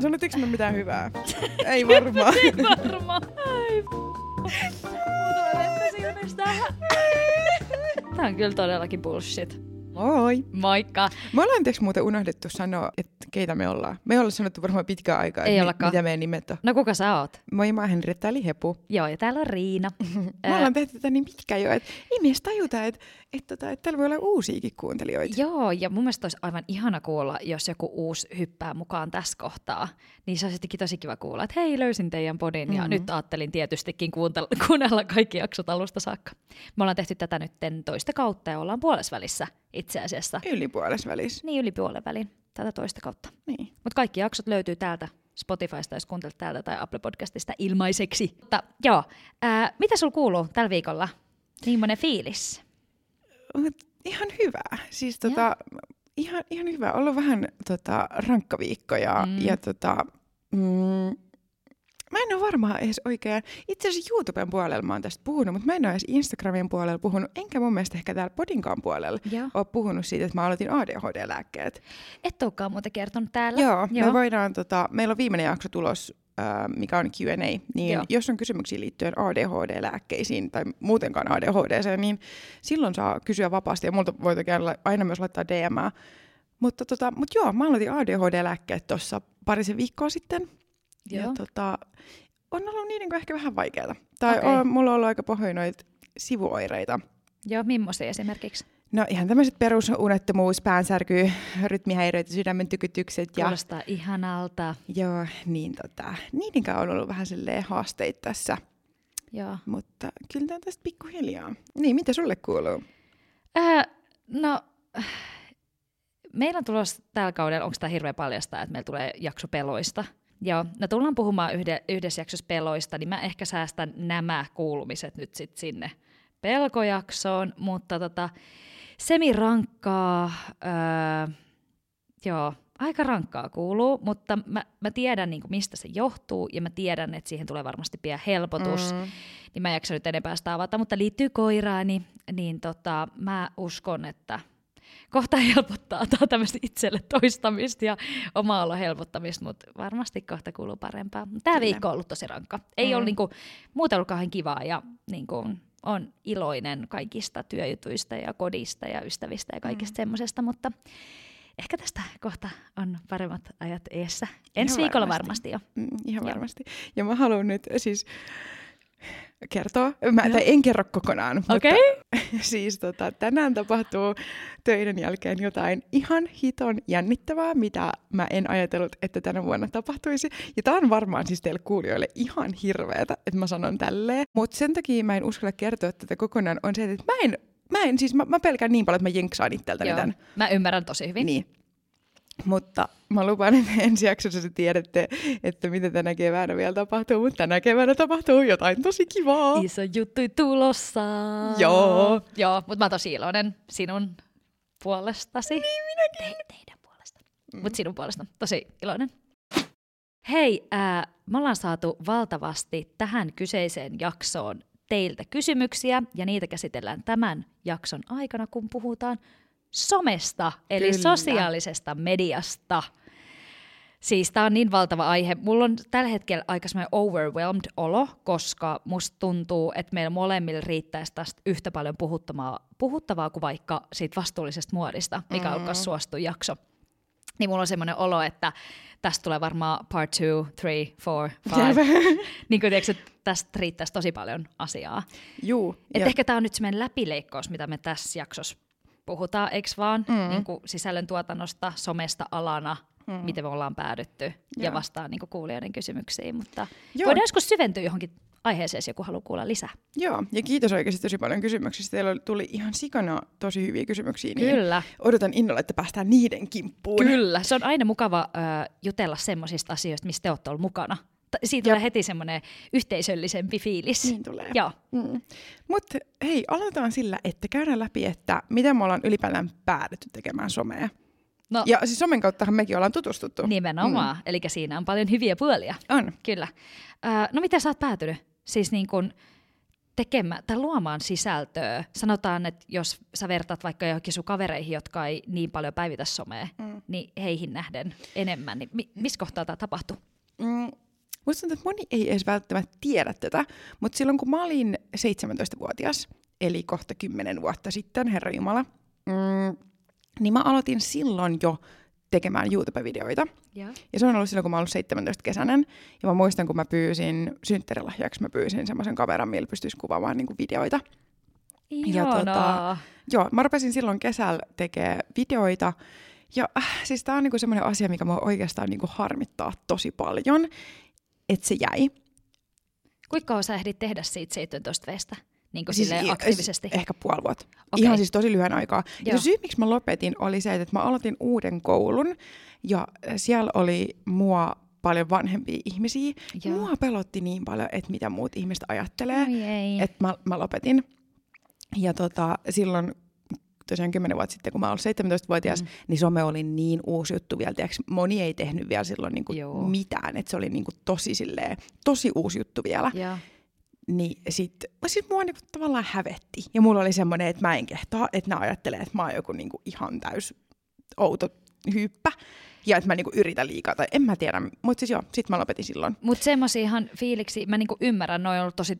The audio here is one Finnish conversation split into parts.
Sanoitko me mitään hyvää? Ei varmaan. Ei varmaan. Ai Tää on kyllä todellakin bullshit. Moi. Moikka. Me ollaan tietysti muuten unohdettu sanoa, että keitä me ollaan. Me ollaan sanottu varmaan pitkään aikaa, Ei ollakaan. mitä meidän nimet on. No kuka sä oot? Moi, mä oon Henrietta eli Hepu. Joo, ja täällä on Riina. Me ollaan tehty tätä niin pitkään jo, että ei me edes tajuta, että, että, että, että täällä voi olla uusiakin kuuntelijoita. Joo, ja mun mielestä olisi aivan ihana kuulla, jos joku uusi hyppää mukaan tässä kohtaa. Niin se olisi tosi kiva kuulla, että hei, löysin teidän podin, mm-hmm. ja nyt ajattelin tietystikin kuuntella, kuunnella kaikki jaksot alusta saakka. Me ollaan tehty tätä nyt toista kautta, ja ollaan puolesvälissä itse asiassa. Yli. Niin yli puolen välin, tätä toista kautta. Niin. Mutta kaikki jaksot löytyy täältä Spotifysta, jos kuuntelet täältä, tai Apple Podcastista ilmaiseksi. Mutta joo, ää, mitä sul kuuluu tällä viikolla? Millainen fiilis? Ihan hyvä. Siis tota, ihan, ihan hyvä. Ollut vähän tota, rankka viikko ja, mm. ja tota, mm, mä en ole varmaan edes oikein, itse asiassa YouTuben puolella mä oon tästä puhunut, mutta mä en ole edes Instagramin puolella puhunut, enkä mun mielestä ehkä täällä Podinkaan puolella Joo. ole puhunut siitä, että mä aloitin ADHD-lääkkeet. Et olekaan muuten kertonut täällä. Joo, Joo. Me voidaan, tota, meillä on viimeinen jakso tulos, äh, mikä on Q&A, niin Joo. Jos on kysymyksiä liittyen ADHD-lääkkeisiin tai muutenkaan ADHD, niin silloin saa kysyä vapaasti ja multa voi toki aina- aina myös laittaa DM. Mutta tota, mut joo, mä aloitin ADHD-lääkkeet tuossa parisen viikkoa sitten. Joo. Ja tota, on ollut niiden kanssa ehkä vähän vaikeaa. Tai okay. on, mulla on ollut aika pahoin noita sivuoireita. Joo, millaisia esimerkiksi? No ihan tämmöiset perusunettomuus, päänsärky, rytmihäiriöt, sydämen tykytykset ja Kuulostaa ihanalta. Joo, niin tota, niiden kanssa on ollut vähän silleen haasteita tässä, Joo. mutta kyllä tämä tästä pikkuhiljaa. Niin, mitä sulle kuuluu? Äh, no, meillä on tulossa tällä kaudella, onko tämä hirveän paljasta, että meillä tulee jakso peloista? Joo, no tullaan puhumaan yhde, yhdessä jaksossa peloista, niin mä ehkä säästän nämä kuulumiset nyt sit sinne pelkojaksoon, mutta tota, semirankkaa, öö, joo, aika rankkaa kuuluu, mutta mä, mä tiedän niin mistä se johtuu ja mä tiedän, että siihen tulee varmasti pian helpotus, mm. niin mä en jaksa nyt enempää sitä avata, mutta liittyy koiraani, niin tota, mä uskon, että kohta helpottaa tämä tämmöistä itselle toistamista ja omaa olo helpottamista, mutta varmasti kohta kuuluu parempaa. Tämä Kyllä. viikko on ollut tosi rankka. Ei mm. Ole niinku, muuten ollut kauhean kivaa ja niinku, on iloinen kaikista työjutuista ja kodista ja ystävistä ja kaikista mm. semmoisesta, mutta ehkä tästä kohta on paremmat ajat eessä. Ensi Ihan viikolla varmasti. varmasti jo. Mm, ihan Joo. varmasti. Ja mä haluan nyt siis kertoa, mä, tai en kerro kokonaan, Okei. mutta siis tota, tänään tapahtuu töiden jälkeen jotain ihan hiton jännittävää, mitä mä en ajatellut, että tänä vuonna tapahtuisi. Ja tää on varmaan siis teille kuulijoille ihan hirveetä, että mä sanon tälleen. Mutta sen takia mä en uskalla kertoa tätä kokonaan, on se, että mä en, mä en siis, mä, mä pelkään niin paljon, että mä jenksaan itseltäni Joo. tämän. Mä ymmärrän tosi hyvin. Niin. Mutta mä lupaan, että ensi jaksossa te tiedätte, että mitä tänä keväänä vielä tapahtuu, mutta tänä keväänä tapahtuu jotain tosi kivaa. Iso juttu tulossa. Joo. Joo, mutta mä oon tosi iloinen sinun puolestasi. Niin minäkin. Te, teidän puolesta. Mm. Mutta sinun puolesta. Tosi iloinen. Hei, ää, me ollaan saatu valtavasti tähän kyseiseen jaksoon teiltä kysymyksiä, ja niitä käsitellään tämän jakson aikana, kun puhutaan somesta, eli Kyllä. sosiaalisesta mediasta. Siis tämä on niin valtava aihe. Mulla on tällä hetkellä aika semmoinen overwhelmed olo, koska musta tuntuu, että meillä molemmilla riittäisi tästä yhtä paljon puhuttavaa, puhuttavaa kuin vaikka siitä vastuullisesta muodista, mikä mm. myös suosittu jakso. Niin mulla on semmoinen olo, että tästä tulee varmaan part 2, 3, 4, 5. niin kuin tiedätkö, tästä riittäisi tosi paljon asiaa. Juu. Et ehkä tämä on nyt semmoinen läpileikkaus, mitä me tässä jaksossa puhutaan, eikö vaan? Mm. Niin kuin sisällön tuotannosta, somesta alana, mm. miten me ollaan päädytty ja Joo. vastaan niin kuin kuulijoiden kysymyksiin. Mutta Joo. voidaan joskus syventyä johonkin aiheeseen, jos joku haluaa kuulla lisää. Joo, ja kiitos oikeasti tosi paljon kysymyksistä. Teillä tuli ihan sikana tosi hyviä kysymyksiä. Niin Kyllä. Odotan innolla, että päästään niiden kimppuun. Kyllä, se on aina mukava ö, jutella semmoisista asioista, mistä te olette ollut mukana. Siitä tulee heti semmoinen yhteisöllisempi fiilis. Niin tulee. Joo, Mm. Mutta hei, aloitetaan sillä, että käydään läpi, että miten me ollaan ylipäätään päädytty tekemään somea. no Ja siis somen kauttahan mekin ollaan tutustuttu. nimenomaan. Mm. Eli siinä on paljon hyviä puolia. On. Kyllä. Ö, no miten sä oot päätynyt? Siis niin kun tekemään tai luomaan sisältöä. Sanotaan, että jos sä vertaat vaikka johonkin sun kavereihin, jotka ei niin paljon päivitä somea, mm. niin heihin nähden enemmän, niin mi- missä kohtaa tämä tapahtuu? Mm, musta tuntuu, että moni ei edes välttämättä tiedä tätä, mutta silloin kun mä olin 17-vuotias, eli kohta 10 vuotta sitten, Herra Jumala, mm, niin mä aloitin silloin jo tekemään YouTube-videoita. Ja. Ja se on ollut silloin, kun mä olin 17 kesänen. Ja mä muistan, kun mä pyysin synttärilahjaksi, mä pyysin semmoisen kameran, millä pystyisi kuvaamaan niin videoita. Ja tota, joo, mä rupesin silloin kesällä tekemään videoita. Ja äh, siis tää on niinku semmoinen asia, mikä mua oikeastaan niinku harmittaa tosi paljon, että se jäi. Kuinka kauan sä ehdit tehdä siitä 17 veestä? Niin kuin Siis siis aktiivisesti? Ehkä puoli vuotta. Okay. Ihan siis tosi lyhyen aikaa. Ja Joo. se syy, miksi mä lopetin, oli se, että mä aloitin uuden koulun. Ja siellä oli mua paljon vanhempia ihmisiä. Ja Joo. mua pelotti niin paljon, että mitä muut ihmiset ajattelee. Että mä, mä lopetin. Ja tota, silloin tosiaan 10 vuotta sitten, kun mä olin 17-vuotias, mm. niin some oli niin uusi juttu vielä. Tiiäks, moni ei tehnyt vielä silloin niinku mitään. Että se oli niinku tosi, silleen, tosi uusi juttu vielä Joo. niin sit, mä sit mua niinku tavallaan hävetti. Ja mulla oli semmoinen, että mä en kehtaa, että nämä ajattelee, että mä oon joku niinku ihan täys outo hyyppä. Ja että mä niinku yritän liikaa, tai en mä tiedä. Mutta siis joo, sit mä lopetin silloin. Mutta semmoisia ihan fiiliksi, mä niinku ymmärrän, ne on ollut tosi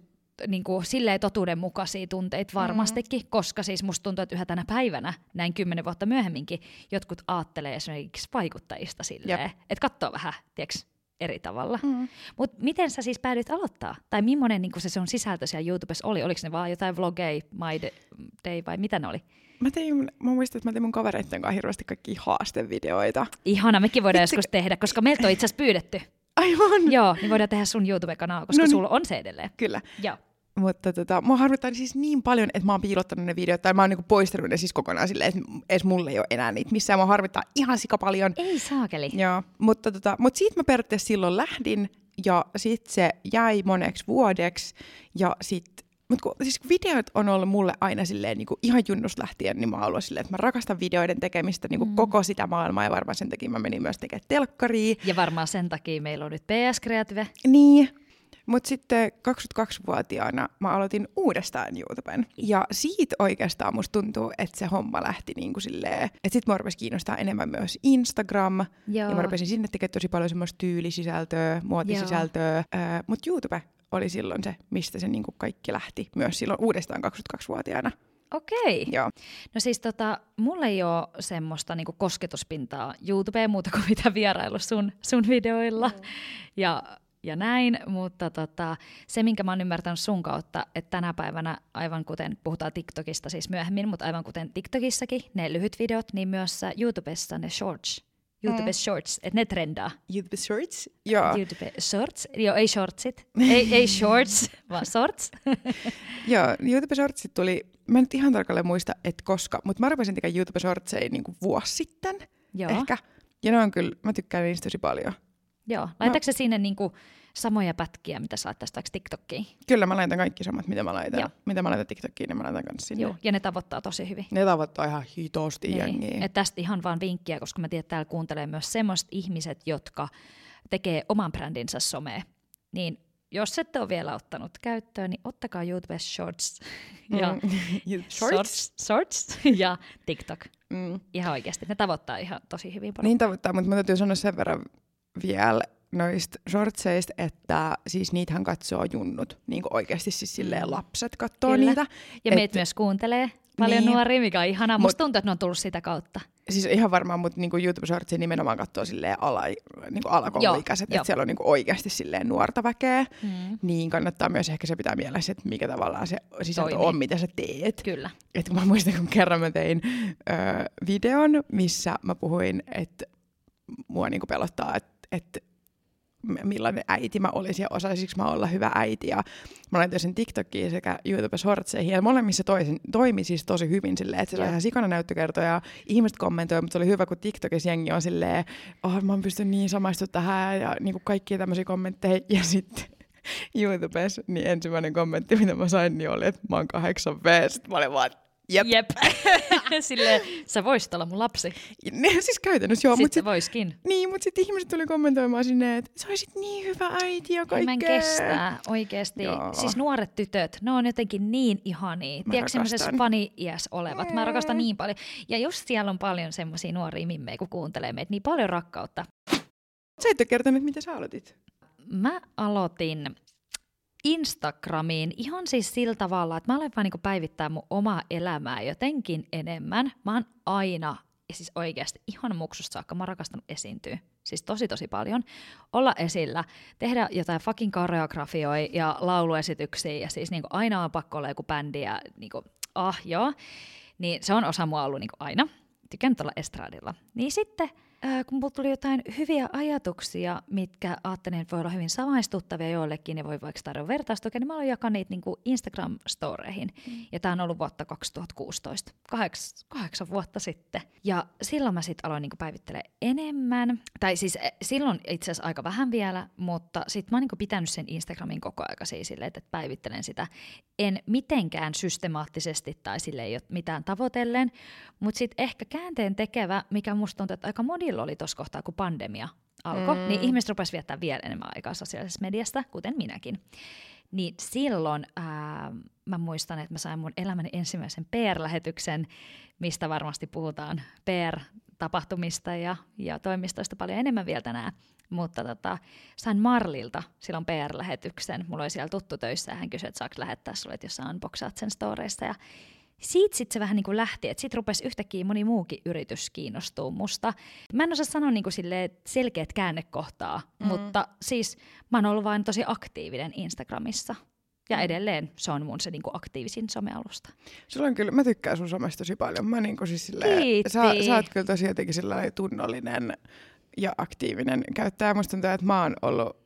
niinku, silleen totuudenmukaisia tunteita varmastikin, mm. koska siis musta tuntuu, että yhä tänä päivänä, näin kymmenen vuotta myöhemminkin, jotkut aattelee esimerkiksi vaikuttajista silleen, että katsoo vähän, tiiäks, eri tavalla. Mm. Mutta miten sä siis päädyit aloittaa? Tai millainen niinku se sun sisältö siellä YouTubessa oli? Oliko ne vaan jotain vlogeja, my day vai mitä ne oli? Mä tein, mä muistan, että mä tein mun kavereitten kanssa hirveästi kaikkia haastevideoita. Ihana, mekin voidaan Vitsi- joskus tehdä, koska meiltä on itse asiassa pyydetty. Aivan! Joo, niin voidaan tehdä sun YouTube-kanava, koska No niin. sulla on se edelleen. Kyllä. Joo. Mutta tota, mua harmittaa siis niin paljon, että mä oon piilottanut ne videot, tai mä oon niinku poistanut ne siis kokonaan silleen, että edes mulle ei ole enää niitä missään. Mua harmittaa ihan sika paljon. Ei saakeli. Joo, mutta, tota, mutta siitä mä periaatteessa silloin lähdin, ja sitten se jäi moneksi vuodeksi, ja sitten mutta kun, siis kun videot on ollut mulle aina silleen niin kuin ihan junnusta lähtien, niin mä oon ollut silleen, että mä rakastan videoiden tekemistä niin kuin Mm. koko sitä maailmaa, ja varmaan sen takia mä menin myös tekemään telkkaria. Ja varmaan sen takia meillä on nyt PS Creative. Niin, mutta sitten 22-vuotiaana mä aloitin uudestaan YouTuben. Ja siitä oikeastaan musta tuntuu, että se homma lähti niin kuin silleen, että sitten mä rupesin kiinnostaa enemmän myös Instagram. Joo. Ja mä rupesin sinne tekemään tosi paljon semmoista tyylisisältöä, muotisisältöä. Mutta YouTube oli silloin se, mistä se niinku kaikki lähti. Myös silloin uudestaan 22-vuotiaana. Okei. Joo. No siis tota, mulla ei ole semmoista niinku kosketuspintaa YouTubeen muuta kuin mitä vierailu sun, sun videoilla mm. ja, ja näin, mutta tota, se minkä mä oon ymmärtänyt sun kautta, että tänä päivänä, aivan kuten puhutaan TikTokista siis myöhemmin, mutta aivan kuten TikTokissakin, ne lyhyt videot, niin myös YouTubessa ne shorts, YouTube mm. shorts, että ne trendaa. YouTube Shorts? Joo. YouTube shorts, joo ei shortsit, ei, ei shorts, vaan shorts. Joo, YouTube Shortsit tuli, mä en nyt ihan tarkalleen muista, että koska, mutta mä rupesin tekemään YouTube Shortseja niinku vuosi sitten joo. ehkä. Ja ne on kyllä, mä tykkään niistä tosi paljon. Joo, laitatko no. sinne niinku samoja pätkiä, mitä sä laittaisit vaikka TikTokkiin? Kyllä mä laitan kaikki samat, mitä mä laitan. Joo. Mitä mä laitan TikTokiin, niin mä laitan kanssa sinne. Joo, ja ne tavoittaa tosi hyvin. Ne tavoittaa ihan hitosti Niin. jengiä. Et tästä ihan vaan vinkkiä, koska mä tiedän, että täällä kuuntelee myös semmoiset ihmiset, jotka tekee oman brändinsä somea. Niin jos ette ole vielä ottanut käyttöön, niin ottakaa YouTube Shorts ja Mm. Shorts? Shorts, shorts ja TikTok. Mm. Ihan oikeasti. Ne tavoittaa ihan tosi hyvin paljon. Niin tavoittaa, mutta mä täytyy sanoa sen verran vielä noista shortseista, että siis niitähän katsoo junnut, niin kuin oikeasti siis silleen lapset katsoo Kyllä. niitä. ja et- meitä myös kuuntelee paljon Niin. nuoria, mikä on ihanaa. Mut- Musta tuntuu, että ne on tullut sitä kautta. Siis ihan varmaan, mutta niin YouTube Shortsia nimenomaan katsoo silleen ala, niin kuin alakouluikäiset, että siellä on niin kuin oikeasti silleen nuorta väkeä. Mm. Niin kannattaa myös ehkä se pitää mielessä, että mikä tavallaan se sisältö Toimii. on, mitä sä teet. Kyllä. Et kun mä muistan, kun kerran mä tein ö, videon, missä mä puhuin, että mua niinku pelottaa, että et millainen äiti mä olisin ja osaisinko mä olla hyvä äiti. Ja mä laitoin sen TikTokiin sekä YouTube Shortseihin ja molemmissa toisin, toimi siis tosi hyvin silleen, että se oli ihan sikana näyttökertoja ja ihmiset kommentoi, mutta se oli hyvä, kun TikTokissa jengi on silleen, oh, mä oon pystynyt niin samaistumaan tähän ja niinku kaikkia tämmöisiä kommentteja ja sitten YouTubessa, niin ensimmäinen kommentti, mitä mä sain, niin oli, että mä oon kahdeksan V. Sitten mä olin vaan, Jep. Jep. Silleen, sä voisit olla mun lapsi. Ne, siis käytännössä joo, mutta Sitten sit, voiskin. niin, mut sit ihmiset tuli kommentoimaan sinne, että sä olisit niin hyvä äiti ja kaikkea. mä en kestää oikeesti. Joo. Siis nuoret tytöt, ne on jotenkin niin ihania. Mä Tiedätkö semmoisessa fani-iässä olevat? Mä rakastan niin paljon. Ja just siellä on paljon semmoisia nuoria mimmejä, kun kuuntelee meitä, niin paljon rakkautta. Sä et ole kertonut, mitä sä aloitit. Mä aloitin Instagramiin ihan siis sillä tavalla, että mä aloin vaan niinku päivittää mun omaa elämää jotenkin enemmän. Mä oon aina, ja siis oikeasti ihan muksusta saakka, mä oon rakastanut esiintyä. Siis tosi tosi paljon. Olla esillä, tehdä jotain fucking koreografioita ja lauluesityksiä, ja siis niinku aina on pakko olla joku bändi, ja niinku, ah joo. Niin se on osa mua ollut niinku aina. Tykän olla estradilla. Niin sitten Ää, kun mulla tuli jotain hyviä ajatuksia, mitkä ajattelin, että voi olla hyvin samaistuttavia joillekin ja voi vaikka tarjota vertaistukea, niin mä aloin jakaa niitä niin Instagram-storeihin. Mm. Ja tämä on ollut vuotta 2016, kaheks, kahdeksan vuotta sitten. Ja silloin mä sitten aloin niin päivittelee enemmän. Tai siis eh, silloin itse asiassa aika vähän vielä, mutta sitten mä oon niin pitänyt sen Instagramin koko aika siis silleen, että päivittelen sitä. En mitenkään systemaattisesti tai sille ei ole mitään tavoitellen, mutta sitten ehkä käänteen tekevä, mikä musta tuntuu, että aika monilla oli tuossa kohtaa, kun pandemia alkoi, mm. niin ihmiset rupesivat viettää vielä enemmän aikaa sosiaalisessa mediasta, kuten minäkin. Niin silloin ää, mä muistan, että mä sain mun elämäni ensimmäisen PR-lähetyksen, mistä varmasti puhutaan PR-tapahtumista ja, ja toimistoista paljon enemmän vielä tänään. Mutta tota, sain Marlilta silloin PR-lähetyksen. Mulla oli siellä tuttu töissä ja hän kysyi, että saako lähettää sulle, että jos sä unboxaat sen storeista. Ja siitä sitten se vähän niin kuin lähti, että sitten rupesi yhtäkkiä moni muukin yritys kiinnostua musta. Mä en osaa sanoa niin kuin selkeät käännekohtaa, mm. mutta siis mä oon ollut vain tosi aktiivinen Instagramissa. Ja Mm. edelleen se on mun se niin kuin aktiivisin somealusta. Sulla on kyllä, mä tykkään sun somesta tosi paljon. Mä niin siis silleen, Kiitti. sä, sä oot kyllä tosi jotenkin sellainen tunnollinen ja aktiivinen käyttäjä. Musta tuntuu, että mä oon ollut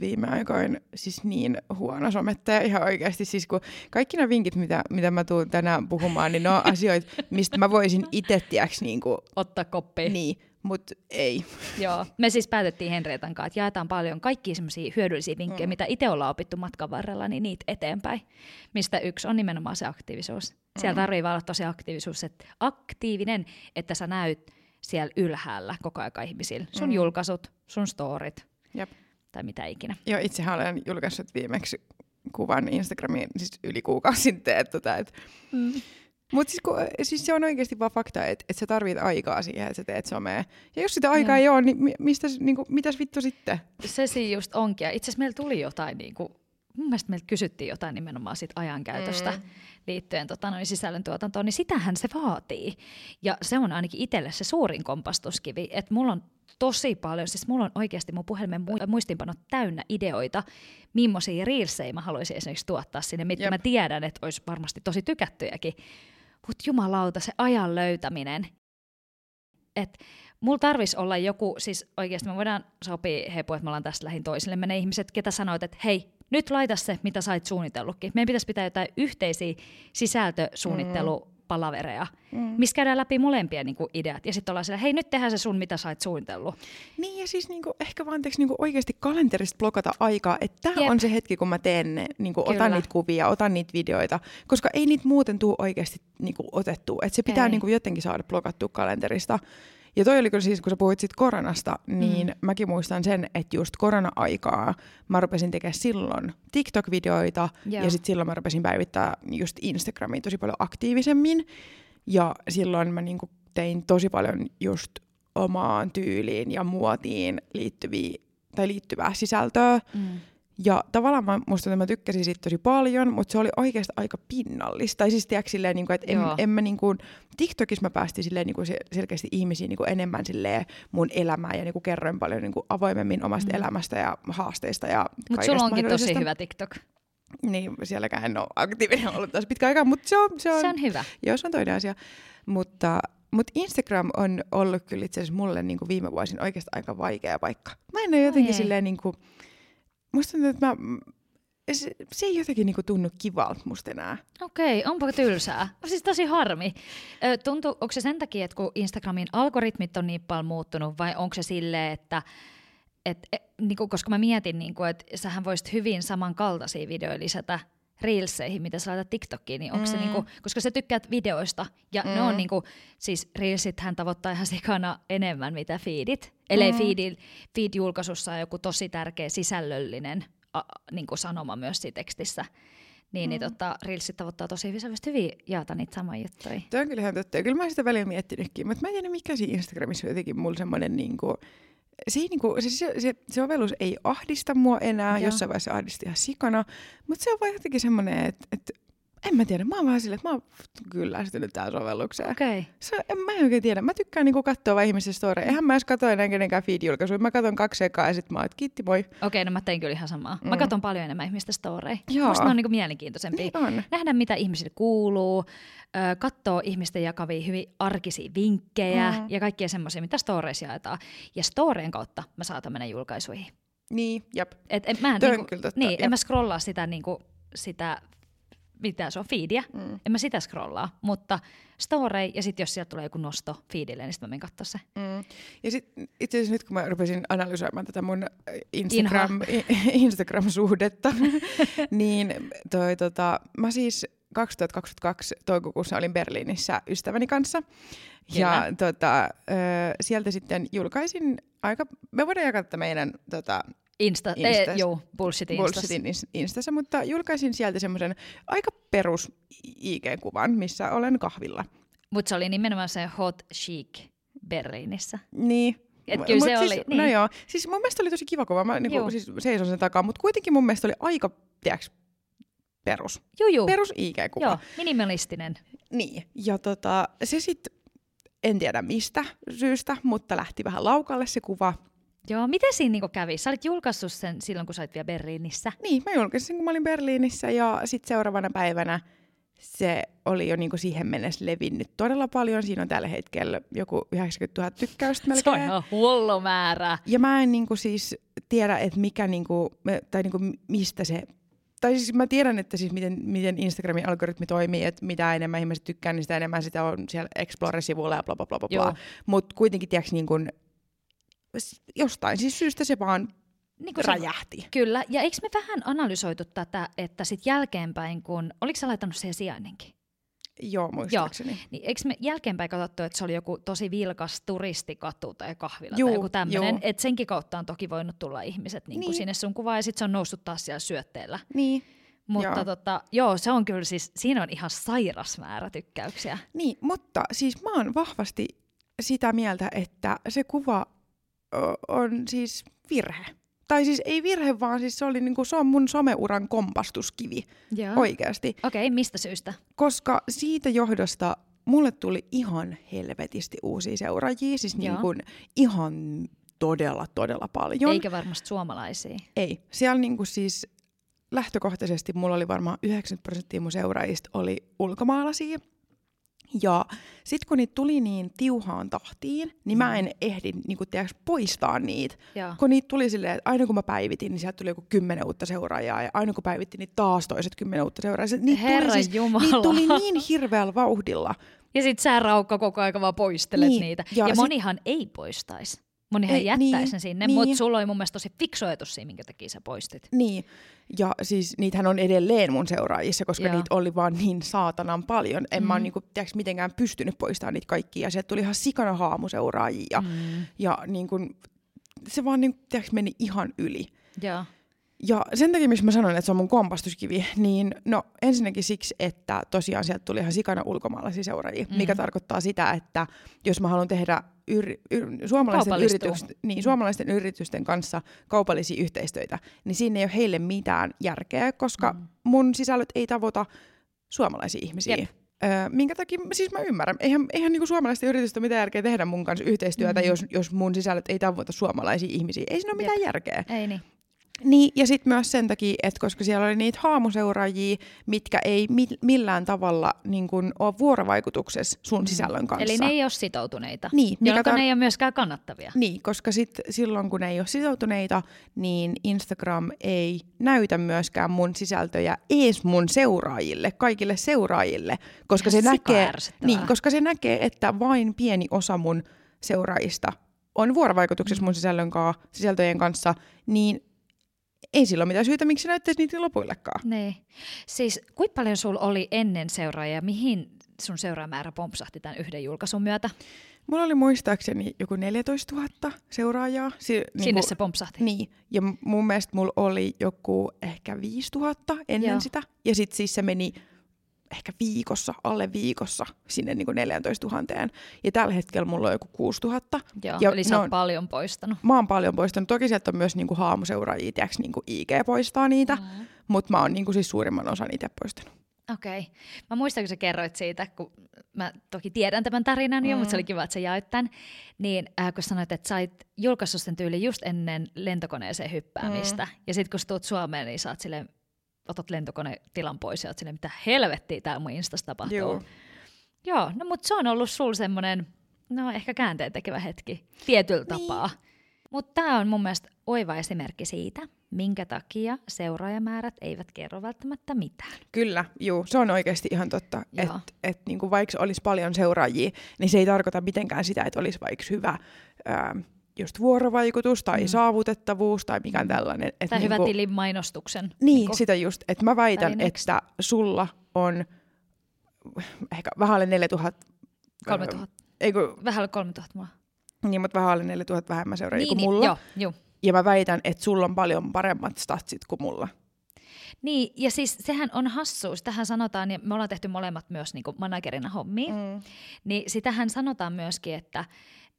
viime aikoina siis niin huono somettaja ihan oikeasti. Siis kun kaikki nämä vinkit, mitä, mitä mä tuun tänään puhumaan, niin ne on asioita, mistä mä voisin itse tiiäks, niin kuin, Ottaa koppi. niin, mutta ei. Joo. Me siis päätettiin Henrietan kanssa, että jaetaan paljon kaikkia semmoisia hyödyllisiä vinkkejä, mm. mitä itse ollaan opittu matkan varrella, niin niitä eteenpäin. Mistä yksi on nimenomaan se aktiivisuus. Siellä Mm. tarvii vaan olla tosi aktiivisuus, että aktiivinen, että sä näyt siellä ylhäällä koko aika ihmisillä. Sun Mm. julkaisut, sun storit Jep. Tai mitä ikinä. Joo, itsehän olen julkaissut viimeksi kuvan Instagramiin siis yli kuukausi sitten. Että, tota, et. Mm. Mutta siis, kun- siis se on oikeasti vaan fakta, että, että sä tarvit aikaa siihen, että sä teet somea. Ja jos sitä aikaa Joo. ei ole, niin mi- mistä, niin kuin, mitäs vittu sitten? Se siinä just onkin. Itse asiassa meillä tuli jotain, niin kuin, mun mielestä meiltä kysyttiin jotain nimenomaan siitä ajankäytöstä Mm. Liittyen tota, noin sisällöntuotantoon, niin sitähän se vaatii. Ja se on ainakin itselle se suurin kompastuskivi, että mulla on tosi paljon, siis mulla on oikeasti mun puhelimen mu- muistinpanot täynnä ideoita, millaisia reelsejä mä haluaisin esimerkiksi tuottaa sinne, mitkä Jep. mä tiedän, että olisi varmasti tosi tykättyjäkin. Mutta jumalauta, se ajan löytäminen. Et mulla tarvisi olla joku, siis oikeasti me voidaan sopia hepu, että me ollaan tästä lähin toisillemme ne ihmiset, ketä sanoit, että hei, nyt laita se, mitä sä oot suunnitellutkin. Meidän pitäisi pitää jotain yhteisiä sisältösuunnittelupalavereja, mm. missä käydään läpi molempia niin kuin, ideat. Ja sitten ollaan siellä, hei, nyt tehdään se sun, mitä sä oot suunnitellut. Niin ja siis niinku, ehkä vaan teeks, niinku, oikeasti kalenterista blokata aikaa, että tämä on se hetki, kun mä teen ne, niinku, Kyllä. otan niitä kuvia, otan niitä videoita, koska ei niitä muuten tule oikeasti niinku, otettua. Et se pitää Ei. niinku, jotenkin saada blokattua kalenterista. Ja toi oli kyllä siis, kun sä puhuit sit koronasta, niin mm. mäkin muistan sen, että just korona-aikaa mä rupesin tekemään silloin TikTok-videoita Joo. ja sitten silloin mä rupesin päivittää just Instagramiin tosi paljon aktiivisemmin. Ja silloin mä niinku tein tosi paljon just omaan tyyliin ja muotiin liittyviä, tai liittyvää sisältöä. Mm. Ja tavallaan mä, musta että mä tykkäsin siitä tosi paljon, mutta se oli oikeasti aika pinnallista. Tai siis tiedätkö silleen, niin kuin, että en, Joo. en mä niin kuin, TikTokissa mä päästin silleen, niin kuin se, selkeästi ihmisiin niin kuin enemmän silleen mun elämään ja niin kuin kerroin paljon niin kuin avoimemmin omasta Mm. elämästä ja haasteista ja Mutta sulla onkin tosi hyvä TikTok. Niin, sielläkään en ole aktiivinen ollut taas pitkä aikaa, mutta se on, se on, Se on hyvä. Joo, se on toinen asia. Mutta, mutta Instagram on ollut kyllä itse asiassa mulle niin kuin viime vuosina oikeasti aika vaikea paikka. Mä en ole jotenkin ei. silleen niin kuin, musta tuntuu, että mä, se, se ei jotenkin niin kuin tunnu kivalta musta enää. Okei, onpa tylsää. Siis tosi harmi. Tuntuu, onko se sen takia, että kun Instagramin algoritmit on niin paljon muuttunut, vai onko se silleen, että et, et, niinku, koska mä mietin, niinku, että sähän voisit hyvin samankaltaisia videoja lisätä reelseihin, mitä sä laitat TikTokiin, niin onko mm. se Mm. niinku, koska sä tykkäät videoista, ja mm. ne on niinku, siis reelsithän tavoittaa ihan sikana enemmän mitä feedit, ellei Mm. mm. feed, feed-julkaisussa on joku tosi tärkeä sisällöllinen a, niinku sanoma myös siinä tekstissä, niin, mm. niin tota, reelsit tavoittaa tosi voisit hyvin jaata niitä samoja juttuja. Tuo on kyllä ihan totta. Ja kyllä mä oon sitä välillä miettinytkin, mutta mä en tiedä mikä siinä Instagramissa on jotenkin mulla semmoinen niinku, se, ei niinku, se, se, se, se sovellus ei ahdista mua enää, Joo. jossain vaiheessa ahdisti ihan sikana, mutta se on vaan jotenkin semmoinen, että et, en mä tiedä, mä oon vähän silleen, että mä oon kyllästynyt tähän sovellukseen. Okei. Okay. Se, en, mä en oikein tiedä. Mä tykkään niinku katsoa vaan ihmisten storeja. Eihän mä edes katso enää kenenkään feed-julkaisuja. Mä katson kaksi sekaa ja sit mä oon, että kiitti moi. Okei, no mä tein kyllä ihan samaa. Mm. Mä katson paljon enemmän ihmisten storeja. Joo. Musta ne on niinku mielenkiintoisempia. Niin on. Nähdä, mitä ihmisille kuuluu, ö, katsoo ihmisten jakavia hyvin arkisia vinkkejä Mm. ja kaikkia semmoisia, mitä storeissa jaetaan. Ja storeen kautta mä saatan mennä julkaisuihin. Niin, jep. Et, et mä en, niinku, kyllä totta, niin, jep. en mä scrollaa sitä, niinku, sitä mitä se on, feedia. Mm. En mä sitä scrollaa, mutta storei ja sitten jos sieltä tulee joku nosto feedille, niin sitten mä menen katsoa se. Mm. Ja sitten itse asiassa nyt kun mä rupesin analysoimaan tätä mun Instagram, Instagram-suhdetta, niin toi, tota, mä siis 2022 toukokuussa olin Berliinissä ystäväni kanssa. Ja tota, ö, sieltä sitten julkaisin aika, me voidaan jakaa tätä meidän tota, Insta, Instas. eh, joo, bullshit Instas. Bullshitin ins- Instassa, mutta julkaisin sieltä semmoisen aika perus IG-kuvan, missä olen kahvilla. Mutta se oli nimenomaan se hot chic Berliinissä. Niin. Et kyllä se siis, oli, No niin. joo, siis mun mielestä oli tosi kiva kuva, mä Juu. niinku, siis seison sen takaa, mutta kuitenkin mun mielestä oli aika, tiedäks, perus. Juu, juu. Perus IG-kuva. Joo, minimalistinen. Niin, ja tota, se sitten, en tiedä mistä syystä, mutta lähti vähän laukalle se kuva. Joo, miten siinä niinku kävi? Sä olit julkaissut sen silloin, kun sä olit vielä Berliinissä. Niin, mä julkaisin kun mä olin Berliinissä ja sitten seuraavana päivänä se oli jo niinku siihen mennessä levinnyt todella paljon. Siinä on tällä hetkellä joku 90 000 tykkäystä melkein. Se on ihan hullu määrä. Ja mä en niinku siis tiedä, että mikä niinku, tai niinku mistä se, tai siis mä tiedän, että siis miten, miten Instagramin algoritmi toimii, että mitä enemmän ihmiset tykkää, niin sitä enemmän sitä on siellä Explore-sivulla ja bla bla bla bla. Mutta kuitenkin tiedätkö niin kuin, jostain siis syystä se vaan Niin kuin se- räjähti. Kyllä, ja eikö me vähän analysoitu tätä, että sitten jälkeenpäin, kun, oliko sä laittanut siihen sijainnenkin? Joo, muistaakseni. Niin eikö me jälkeenpäin katsottu, että se oli joku tosi vilkas turistikatu tai kahvila Juu, tai joku tämmöinen, että senkin kautta on toki voinut tulla ihmiset niin Niin. sinne sun kuvaan ja sitten se on noussut taas siellä syötteellä. Niin. Mutta Joo. joo. Tota, joo, se on kyllä siis, siinä on ihan sairas määrä tykkäyksiä. Niin, mutta siis mä oon vahvasti sitä mieltä, että se kuva on siis virhe. Tai siis ei virhe, vaan siis se, oli niinku, se on mun someuran kompastuskivi Joo. oikeasti. Okei, okay, mistä syystä? Koska siitä johdosta mulle tuli ihan helvetisti uusia seuraajia, siis niin Joo. kuin ihan todella, todella paljon. Eikä varmasti suomalaisia. Ei. Siellä niin kuin siis lähtökohtaisesti mulla oli varmaan 90 prosenttia mun seuraajista oli ulkomaalaisia. Ja sitten kun niitä tuli niin tiuhaan tahtiin, niin mä en ehdi niin kuin, tiedätkö, poistaa niitä. Joo. Kun niitä tuli silleen, että aina kun mä päivitin, niin sieltä tuli joku kymmenen uutta seuraajaa. Ja aina kun päivitin, niin taas toiset kymmenen uutta seuraajaa. Se- Niitä Herra tuli, siis, Jumala. niitä tuli niin hirveällä vauhdilla. Ja sit sä Raukka koko aika vaan poistelet Niin, niitä. ja Ja, ja sit- monihan ei poistaisi. Monihan Ei, jättäisi niin, sen sinne, niin. mutta sulla oli mun mielestä tosi fiksu ajatus siinä, minkä takia sä poistit. Niin, ja siis niitähän on edelleen mun seuraajissa, koska Joo. niitä oli vaan niin saatanan paljon. En mm. mä ole niinku, tiedätkö, mitenkään pystynyt poistamaan niitä kaikkia. Ja sieltä tuli ihan sikana haamuseuraajia. Ja, Mm. ja niin kun, se vaan niin, tiedätkö, meni ihan yli. Joo. Ja sen takia, missä mä sanoin, että se on mun kompastuskivi, niin no ensinnäkin siksi, että tosiaan sieltä tuli ihan sikana ulkomaalaisia seuraajia, mm. mikä tarkoittaa sitä, että jos mä haluan tehdä yri, yr, suomalaisten, Kaupallistuu. yritysten, niin, suomalaisten yritysten kanssa kaupallisia yhteistyötä, niin siinä ei ole heille mitään järkeä, koska Mm. mun sisällöt ei tavoita suomalaisia ihmisiä. Jep. Öö, minkä takia, siis mä ymmärrän, eihän, eihän niinku suomalaisten yritystä mitään järkeä tehdä mun kanssa yhteistyötä, Mm. jos, jos mun sisällöt ei tavoita suomalaisia ihmisiä. Ei siinä ole mitään Jep. järkeä. Ei niin. Niin, ja sitten myös sen takia, että koska siellä oli niitä haamuseuraajia, mitkä ei mi- millään tavalla niin kun, ole vuorovaikutuksessa sun sisällön kanssa. Mm. Eli ne ei ole sitoutuneita. Niin, mikä Jolloin tar- ne ei ole myöskään kannattavia. niin, koska sit silloin kun ne ei ole sitoutuneita, niin Instagram ei näytä myöskään mun sisältöjä ees mun seuraajille, kaikille seuraajille, koska se, näkee, niin, koska se näkee, että vain pieni osa mun seuraajista on vuorovaikutuksessa mun sisällön kaa, sisältöjen kanssa, niin ei sillä ole mitään syytä, miksi näyttäisi niitä lopuillekaan. Niin. Siis kuinka paljon sulla oli ennen seuraajia, mihin sun seuraamäärä pompsahti tämän yhden julkaisun myötä? Mulla oli muistaakseni joku 14 000 seuraajaa. Si- Sinne niinku- se pompsahti. Niin, ja mun mielestä mulla oli joku ehkä 5000 ennen Joo. sitä. Ja sitten siis se meni ehkä viikossa, alle viikossa sinne niin 14 000. Ja tällä hetkellä mulla on joku 6000. Joo, ja eli sä oot on- paljon poistanut. Mä oon paljon poistanut. Toki sieltä on myös niinku haamuseuraajia, tiedätkö, niinku IG poistaa niitä. Mm. Mutta mä oon niinku siis suurimman osan itse poistanut. Okei. Okay. Mä muistan, kun sä kerroit siitä, kun mä toki tiedän tämän tarinan jo, Mm. mutta se oli kiva, että sä jaoit tämän. Niin äh, kun sanoit, että sait julkaissut sen tyyli just ennen lentokoneeseen hyppäämistä. Mm. Ja sitten kun sä tuut Suomeen, niin saat silleen, otat lentokonetilan pois ja oot silleen, mitä helvettiä täällä mun Instassa tapahtuu. Joo. Joo, no mutta se on ollut sul semmoinen, no ehkä käänteen tekevä hetki tietyllä Niin. tapaa. Mutta tämä on mun mielestä oiva esimerkki siitä, minkä takia seuraajamäärät eivät kerro välttämättä mitään. Kyllä, juu, se on oikeasti ihan totta. Että et, niinku vaikka olisi paljon seuraajia, niin se ei tarkoita mitenkään sitä, että olisi vaikka hyvä ää, just vuorovaikutus tai Mm. saavutettavuus tai mikään tällainen. Et Tai hyvä niinku- tilin mainostuksen. Niin, niinku- sitä just. Että mä väitän, välineeksi. että sulla on ehkä vähän alle 4000. 3000. Ei kun, Vähän alle 3000 mulla. niin, mutta vähän alle 4000 vähemmän seuraajia kuin niin, mulla. Joo, joo. Ja mä väitän, että sulla on paljon paremmat statsit kuin mulla. Niin, ja siis sehän on hassuus. Tähän sanotaan, ja me ollaan tehty molemmat myös niin managerina hommiin, mm. niin sitähän sanotaan myöskin, että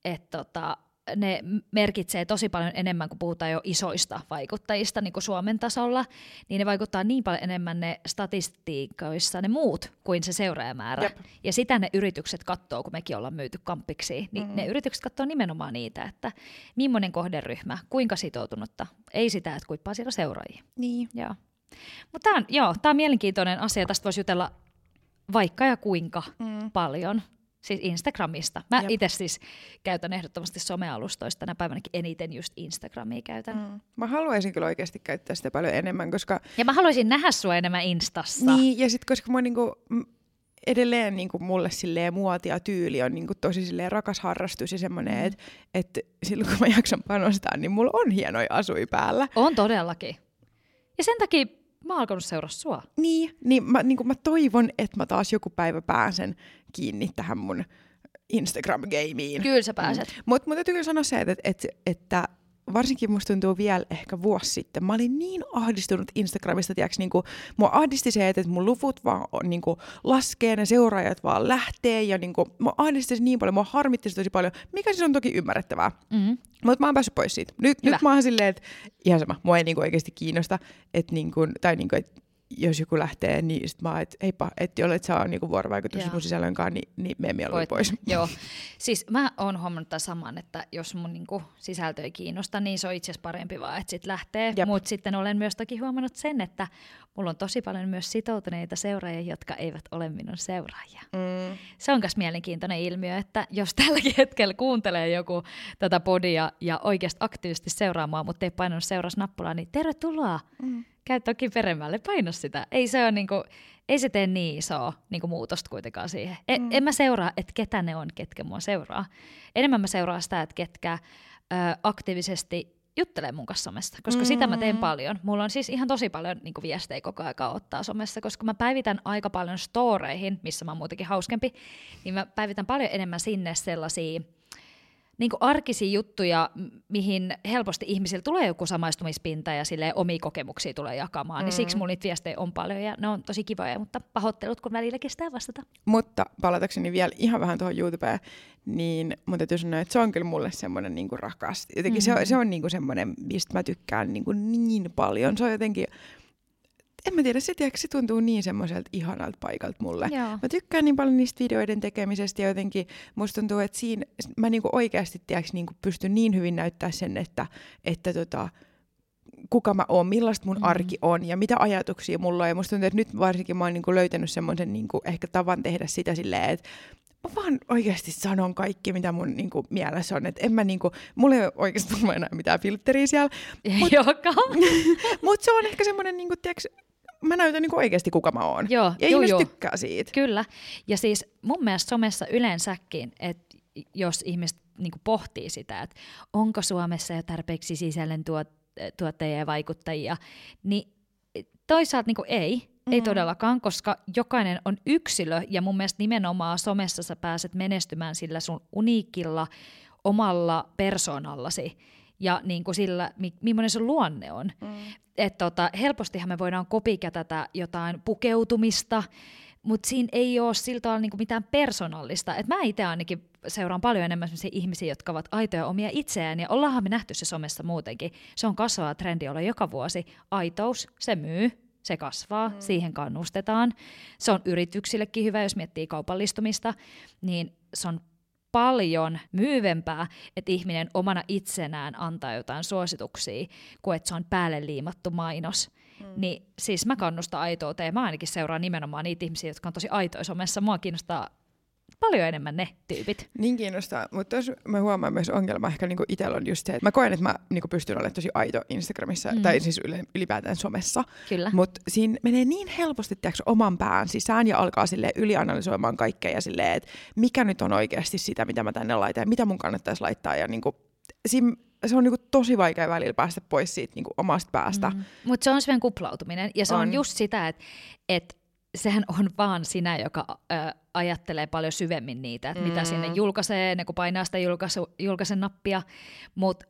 et tota, ne merkitsee tosi paljon enemmän, kun puhutaan jo isoista vaikuttajista niin kuin Suomen tasolla, niin ne vaikuttaa niin paljon enemmän ne statistiikoissa ne muut kuin se seuraajamäärä. Jep. Ja sitä ne yritykset katsoo, kun mekin ollaan myyty kampiksi, niin mm. ne yritykset katsoo nimenomaan niitä, että millainen kohderyhmä, kuinka sitoutunutta, ei sitä, että paljon siellä seuraajia. Niin. Joo. Mutta tämä on, joo, tää on mielenkiintoinen asia. Tästä voisi jutella vaikka ja kuinka mm. paljon. Siis Instagramista. Mä itse siis käytän ehdottomasti somealustoista. Tänä päivänäkin eniten just Instagramia käytän. Mm. Mä haluaisin kyllä oikeasti käyttää sitä paljon enemmän, koska... Ja mä haluaisin nähdä sua enemmän Instassa. Niin, ja sitten koska mä niinku, edelleen niinku mulle silleen muoti ja tyyli on niinku tosi silleen rakas harrastus ja semmoinen, mm. että et silloin kun mä jaksan panostaa, niin mulla on hienoja asui päällä. On todellakin. Ja sen takia mä oon alkanut seuraa sua. Niin, niin mä, niin mä toivon, että mä taas joku päivä pääsen kiinni tähän mun Instagram-gameiin. Kyllä sä pääset. Mutta mut täytyy kyllä sanoa se, että, että, että varsinkin musta tuntuu vielä ehkä vuosi sitten. Mä olin niin ahdistunut Instagramista, tiiäks, niinku, mua ahdisti se, että mun luvut vaan on, niinku, laskee, ne seuraajat vaan lähtee ja niinku, mua ahdisti se niin paljon, mua harmitti se tosi paljon, mikä siis on toki ymmärrettävää. Mm. Mutta mä oon päässyt pois siitä. Nyt, Hyvä. nyt mä oon silleen, että ihan sama, mua ei niinku oikeasti kiinnosta, että niinku, tai niinku, et jos joku lähtee, niin sit mä oon, että heippa, että jollet saa niinku vuorovaikutus mun sisällönkaan, niin, niin me Voit- pois. Joo. Siis mä oon huomannut tämän saman, että jos mun niinku sisältö ei kiinnosta, niin se on itse asiassa parempi vaan, että sit lähtee. Mutta sitten olen myös toki huomannut sen, että mulla on tosi paljon myös sitoutuneita seuraajia, jotka eivät ole minun seuraajia. Mm. Se on myös mielenkiintoinen ilmiö, että jos tälläkin hetkellä kuuntelee joku tätä podia ja oikeasti aktiivisesti seuraamaan, mutta ei painanut seurasnappulaa, niin tervetuloa. Mm. Käy toki peremmälle, paino sitä. Ei se, ole niinku, ei se tee niin isoa niinku muutosta kuitenkaan siihen. E- mm. En mä seuraa, että ketä ne on, ketkä mua seuraa. Enemmän mä seuraan sitä, että ketkä ö, aktiivisesti juttelee mun kanssa somessa, koska mm. sitä mä teen paljon. Mulla on siis ihan tosi paljon niin viestejä koko aika ottaa somessa, koska mä päivitän aika paljon storeihin, missä mä oon muutenkin hauskempi, niin mä päivitän paljon enemmän sinne sellaisia niin arkisia juttuja, mihin helposti ihmisillä tulee joku samaistumispinta ja sille omia kokemuksia tulee jakamaan, mm. niin siksi mulla niitä viestejä on paljon ja ne on tosi kivoja, mutta pahoittelut, kun välillä kestää vastata. Mutta palatakseni vielä ihan vähän tuohon YouTubeen, niin mun täytyy sanoa, että se on kyllä mulle semmoinen niinku rakas. Jotenkin mm. se on, se on niinku semmoinen, mistä mä tykkään niinku niin paljon. Se on jotenkin, en mä tiedä, se, tiedätkö, se tuntuu niin semmoiselta ihanalta paikalta mulle. Joo. Mä tykkään niin paljon niistä videoiden tekemisestä ja jotenkin musta tuntuu, että siinä mä niinku oikeasti tiedätkö, niinku pystyn niin hyvin näyttää sen, että, että tota, kuka mä oon, millaista mun Mm. arki on ja mitä ajatuksia mulla on. Ja musta tuntuu, että nyt varsinkin mä oon niinku löytänyt semmoisen niinku ehkä tavan tehdä sitä silleen, että mä vaan oikeasti sanon kaikki, mitä mun niinku mielessä on. Että en mä niinku, mulla ei ole oikeasti mulla enää mitään filtteriä siellä. Mut- Joka. Mutta se on ehkä semmoinen, niinku, tiiäks, mä näytän niinku oikeasti kuka mä oon. Joo, ja joo, ihmiset joo. tykkää siitä. Kyllä. Ja siis mun mielestä somessa yleensäkin, että jos ihmiset niin pohtii sitä, että onko Suomessa jo tarpeeksi sisällön tuot, tuottajia ja vaikuttajia, niin toisaalta niin ei, ei todellakaan, koska jokainen on yksilö ja mun mielestä nimenomaan somessa sä pääset menestymään sillä sun uniikilla omalla persoonallasi ja niin kuin sillä, mi- millainen sun luonne on. Mm. Et tota, helpostihan me voidaan kopikätätä jotain pukeutumista, mutta siinä ei ole siltä tavalla niinku mitään persoonallista. Et mä itse ainakin seuraan paljon enemmän ihmisiä, jotka ovat aitoja omia itseään, ja ollaanhan me nähty se somessa muutenkin. Se on kasvava trendi olla joka vuosi. Aitous, se myy, se kasvaa, mm. siihen kannustetaan. Se on yrityksillekin hyvä, jos miettii kaupallistumista, niin se on paljon myyvempää, että ihminen omana itsenään antaa jotain suosituksia, kuin että se on päälle liimattu mainos. Mm. Niin siis mä kannustan aitouteen. Mä ainakin seuraan nimenomaan niitä ihmisiä, jotka on tosi aitoja somessa. Mua kiinnostaa paljon enemmän ne tyypit. Niin kiinnostaa, mutta jos mä huomaan myös ongelma ehkä niinku itsellä on just se, että mä koen, että mä niinku pystyn olemaan tosi aito Instagramissa, mm. tai siis ylipäätään somessa. Kyllä. Mutta siinä menee niin helposti tiiäks, oman pään sisään ja alkaa sille ylianalysoimaan kaikkea ja silleen, että mikä nyt on oikeasti sitä, mitä mä tänne laitan ja mitä mun kannattaisi laittaa. Ja niinku, siinä se on niinku tosi vaikea välillä päästä pois siitä niinku omasta päästä. Mm. Mutta se on syvän kuplautuminen ja se on, on just sitä, että et sehän on vaan sinä, joka ö, ajattelee paljon syvemmin niitä, että mm. mitä sinne julkaisee, ne kun painaa sitä julkaisu, julkaisen nappia, mutta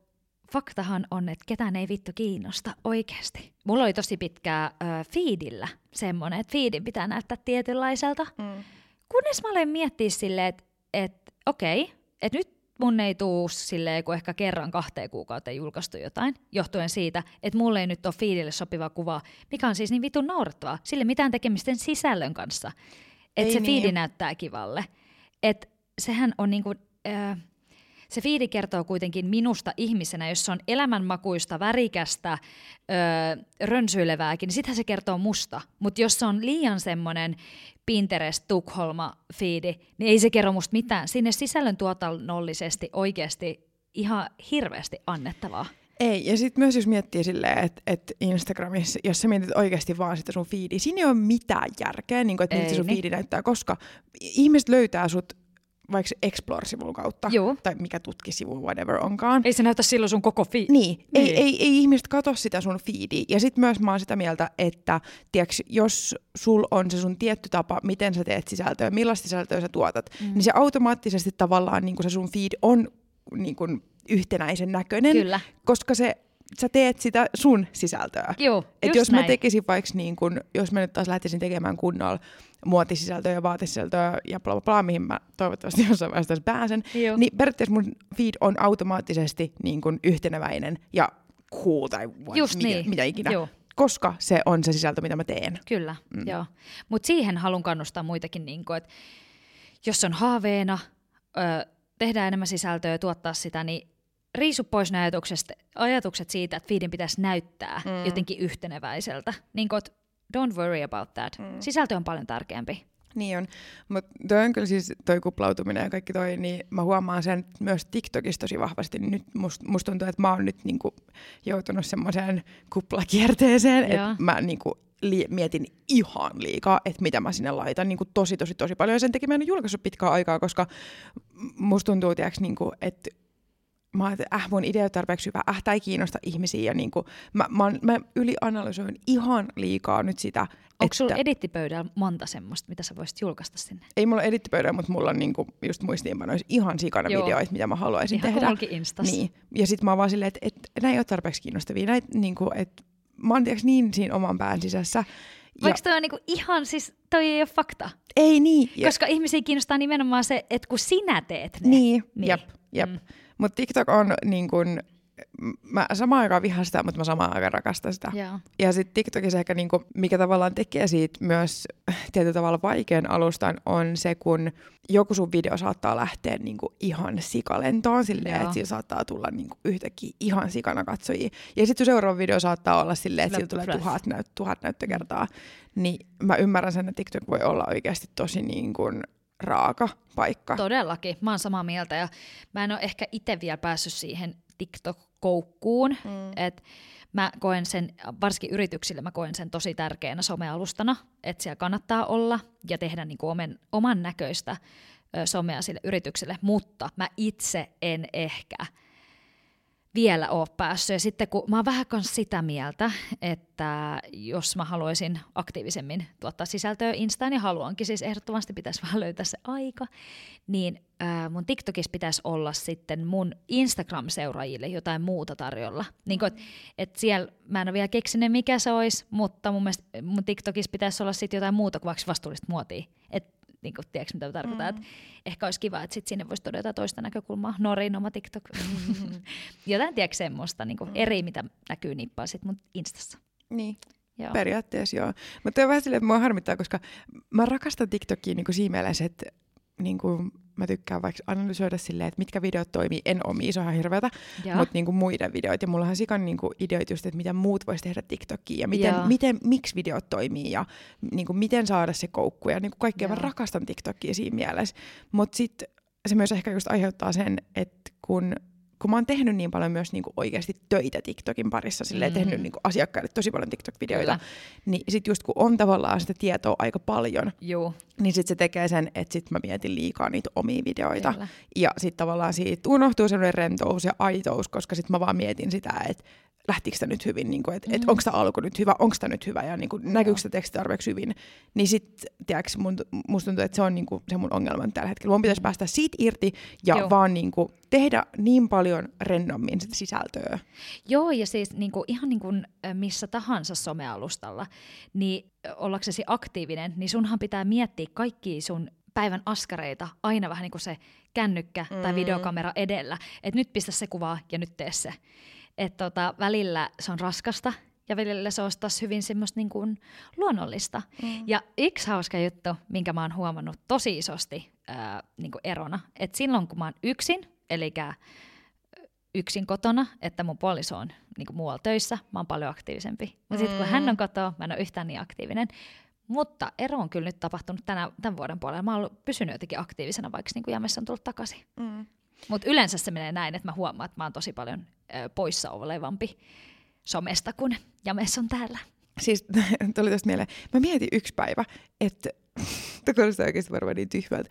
faktahan on, että ketään ei vittu kiinnosta oikeasti. Mulla oli tosi pitkää ö, feedillä semmoinen, että feedin pitää näyttää tietynlaiselta, mm. kunnes mä olen miettiä silleen, että et, okei, että nyt mun ei tuu silleen, kun ehkä kerran kahteen kuukauteen julkaistu jotain, johtuen siitä, että mulle ei nyt ole fiilille sopiva kuva, mikä on siis niin vitun naurettavaa. Sille mitään tekemisten sisällön kanssa. Että se niin. fiidi näyttää kivalle. Että sehän on niinku, äh, se fiidi kertoo kuitenkin minusta ihmisenä, jos se on elämänmakuista, värikästä, öö, rönsyilevääkin, niin sitähän se kertoo musta. Mutta jos se on liian semmoinen Pinterest, Tukholma, fiidi, niin ei se kerro musta mitään. Sinne sisällön tuotannollisesti oikeasti ihan hirveästi annettavaa. Ei, ja sitten myös jos miettii silleen, että et Instagramissa, jos sä mietit oikeasti vaan sitä sun feedia, siinä ei ole mitään järkeä, niin että miltä sun niin. feedi näyttää, koska ihmiset löytää sut vaikka Explore-sivun kautta, Joo. tai mikä tutkisivu, whatever onkaan. Ei se näytä silloin sun koko feed. Niin, niin. Ei, ei, ei ihmiset katso sitä sun feedia. Ja sitten myös mä oon sitä mieltä, että tiiäks, jos sul on se sun tietty tapa, miten sä teet sisältöä, millaista sisältöä sä tuotat, mm. niin se automaattisesti tavallaan niin se sun feed on niin kuin, yhtenäisen näköinen, Kyllä. koska se sä teet sitä sun sisältöä. Joo, Et jos näin. mä tekisin vaikka, niin kun, jos mä nyt taas lähtisin tekemään kunnolla muotisisältöä ja vaatesisältöä ja bla bla bla, mihin mä toivottavasti jossain vaiheessa pääsen, Joo. niin periaatteessa mun feed on automaattisesti niin kun yhteneväinen ja cool tai what, Just mikä, niin. mitä ikinä. Joo. Koska se on se sisältö, mitä mä teen. Kyllä, mm. joo. Mutta siihen haluan kannustaa muitakin, niin että jos on haaveena, ö, tehdään enemmän sisältöä ja tuottaa sitä, niin riisu pois ne ajatukset siitä, että feedin pitäisi näyttää mm. jotenkin yhteneväiseltä. Niin kuin, don't worry about that. Mm. Sisältö on paljon tärkeämpi. Niin on, mutta toi on kyllä siis toi kuplautuminen ja kaikki toi, niin mä huomaan sen myös TikTokissa tosi vahvasti. Nyt musta must tuntuu, että mä oon nyt niinku joutunut semmoiseen kuplakierteeseen, että mä niinku li- mietin ihan liikaa, että mitä mä sinne laitan, niin kuin tosi, tosi, tosi paljon. Ja sen takia mä en ole julkaissut pitkään aikaa, koska musta tuntuu, tiiäks, niin kuin, että mä ajattelin, että äh, mun idea on tarpeeksi hyvä, äh, ei kiinnosta ihmisiä. Ja niin kuin, mä, mä, mä ylianalysoin ihan liikaa nyt sitä. Onko että... sulla edittipöydällä monta semmoista, mitä sä voisit julkaista sinne? Ei mulla edittipöydällä, mutta mulla on niinku just muistiinpanoissa ihan sikana Joo. videoita, mitä mä haluaisin ihan tehdä. Instas. Niin. Ja sit mä oon vaan silleen, että et, näin ei ole tarpeeksi kiinnostavia. Näin, niinku, että mä oon niin siinä oman pään sisässä. Vaikka toi on niinku ihan, siis toi ei ole fakta. Ei niin. Koska ihmisiä kiinnostaa nimenomaan se, että kun sinä teet ne. Niin, niin. jep, jep. Mm. Mutta TikTok on niin kun, mä samaan aikaan vihaan sitä, mutta mä samaan aikaan rakastan sitä. Yeah. Ja sitten TikTokissa ehkä niinku, mikä tavallaan tekee siitä myös tietyllä tavalla vaikean alustan on se, kun joku sun video saattaa lähteä niinku ihan sikalentoon silleen, että sillä saattaa tulla niinku yhtäkkiä ihan sikana katsojia. Ja sitten seuraava video saattaa olla silleen, että sillä tulee tuhat, näyt, tuhat näyttökertaa. Niin mä ymmärrän sen, että TikTok voi olla oikeasti tosi niin kuin raaka paikka. Todellakin, mä oon samaa mieltä ja mä en ole ehkä itse vielä päässyt siihen TikTok-koukkuun, mm. että mä koen sen, varsinkin yrityksille mä koen sen tosi tärkeänä somealustana, että siellä kannattaa olla ja tehdä niin kuin oman, oman näköistä somea sille yritykselle, mutta mä itse en ehkä vielä ole päässyt. Ja sitten kun mä oon vähän kanssa sitä mieltä, että jos mä haluaisin aktiivisemmin tuottaa sisältöä Instaan, ja haluankin siis ehdottomasti pitäisi vaan löytää se aika, niin äh, mun TikTokissa pitäisi olla sitten mun Instagram-seuraajille jotain muuta tarjolla. Niin kun, et, et siellä, mä en ole vielä keksinyt mikä se olisi, mutta mun mielestä mun TikTokissa pitäisi olla sitten jotain muuta kuin vastuullista muotia. Et niin kuin, tiedätkö mitä tarkoittaa, mm. että ehkä olisi kiva, että sit sinne voisi todeta toista näkökulmaa. Norin oma TikTok. Mm-hmm. Jotain, tiedätkö semmoista niin kuin mm. eri, mitä näkyy nippaa sit mun Instassa. Niin. Joo. Periaatteessa joo. Mutta on vähän silleen, että mua harmittaa, koska mä rakastan TikTokia niin kuin siinä mielessä, että niin kuin, mä tykkään vaikka analysoida silleen, että mitkä videot toimii. En omi, se on ihan hirveätä, mutta niin kuin muiden videot. Ja mulla on sikan niin kuin ideoita just, että mitä muut vois tehdä TikTokiin ja miten, miten, miksi videot toimii ja niin kuin, miten saada se koukku. Ja niin kuin kaikkea Joo. mä rakastan TikTokia siinä mielessä. Mutta sitten se myös ehkä just aiheuttaa sen, että kun kun mä oon tehnyt niin paljon myös niin kuin oikeasti töitä TikTokin parissa, silleen mm. tehnyt niin kuin asiakkaille tosi paljon TikTok-videoita, Kyllä. niin sit just kun on tavallaan sitä tietoa aika paljon, Juu. niin sit se tekee sen, että sit mä mietin liikaa niitä omia videoita. Kyllä. Ja sit tavallaan siitä unohtuu semmoinen rentous ja aitous, koska sit mä vaan mietin sitä, että lähtikö tämä nyt hyvin, niin että mm. et onko tämä alku nyt hyvä, onko tämä nyt hyvä ja niin kuin, näkyykö tämä teksti tarpeeksi hyvin. Niin sitten, musta tuntuu, että se on niin kuin, se mun ongelma tällä hetkellä. Mun pitäisi mm. päästä siitä irti ja Joo. vaan niin kuin, tehdä niin paljon rennommin sitä sisältöä. Joo, ja siis niin kuin, ihan niin kuin missä tahansa somealustalla, niin ollaksesi aktiivinen, niin sunhan pitää miettiä kaikki sun päivän askareita aina vähän niin kuin se kännykkä mm. tai videokamera edellä. Että nyt pistä se kuva ja nyt tee se että tota, välillä se on raskasta ja välillä se on taas hyvin semmoista niin kuin luonnollista. Mm. Ja yksi hauska juttu, minkä mä oon huomannut tosi isosti ää, niin kuin erona, että silloin kun mä oon yksin, eli yksin kotona, että mun puoliso on niin kuin muualla töissä, mä oon paljon aktiivisempi. Mutta sitten kun hän on kotona, mä en ole yhtään niin aktiivinen. Mutta ero on kyllä nyt tapahtunut tänä, tämän vuoden puolella. Mä oon pysynyt jotenkin aktiivisena, vaikka niin kuin Jamessa on tullut takaisin. Mm. Mutta yleensä se menee näin, että mä huomaan, että mä oon tosi paljon poissa olevampi somesta, kun James on täällä. Siis tuli tästä mieleen. Mä mietin yksi päivä, että tämä kuulostaa oikeasti varmaan niin tyhmältä.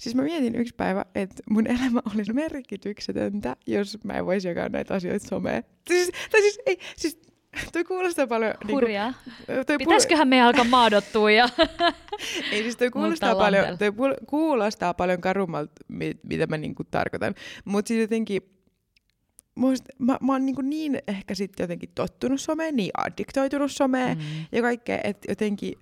Siis mä mietin yksi päivä, että mun elämä olisi merkityksetöntä, jos mä en voisi jakaa näitä asioita someen. Siis, tai siis, ei, siis Toi kuulostaa paljon... Niinku- Hurjaa. Niin kuin, Pitäisiköhän me alkaa maadottua ja... Ei siis toi kuulostaa, paljon, toi kuulostaa paljon karummalta, mit, mitä mä niinku tarkoitan. Mutta siis jotenkin... Musta, mä, mä oon niin, niin ehkä sitten jotenkin tottunut someen, niin addiktoitunut someen mm. ja kaikkea, että jotenkin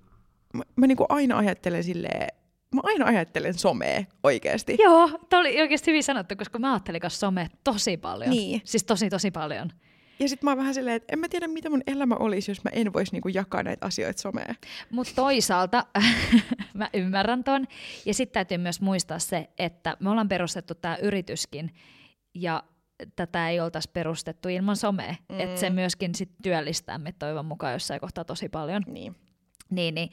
mä, mä niinku aina ajattelen silleen, mä aina ajattelen somea oikeasti. Joo, tämä oli oikeasti hyvin sanottu, koska mä ajattelin some tosi paljon. Niin. Siis tosi tosi paljon. Ja sitten mä oon vähän silleen, että en mä tiedä, mitä mun elämä olisi, jos mä en voisi niinku jakaa näitä asioita someen. Mutta toisaalta mä ymmärrän ton. Ja sitten täytyy myös muistaa se, että me ollaan perustettu tämä yrityskin, ja tätä ei oltaisi perustettu ilman somea. Mm. Että se myöskin sit työllistää me toivon mukaan jossain kohtaa tosi paljon. Niin. Niin, niin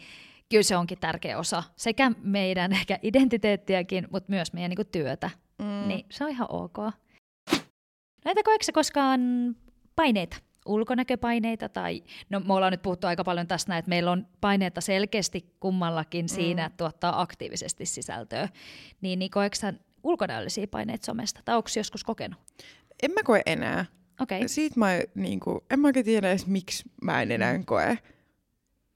kyllä se onkin tärkeä osa sekä meidän ehkä identiteettiäkin, mutta myös meidän niinku työtä. Mm. Niin se on ihan ok. Näitä koetko koskaan paineita, ulkonäköpaineita tai, no me ollaan nyt puhuttu aika paljon tästä, että meillä on paineita selkeästi kummallakin siinä, mm. että tuottaa aktiivisesti sisältöä, niin, niin koetko sä ulkonäöllisiä paineita somesta, tai onko joskus kokenut? En mä koe enää. Okay. Siitä mä, niin kuin, en mä oikein tiedä edes, miksi mä en enää mm. koe.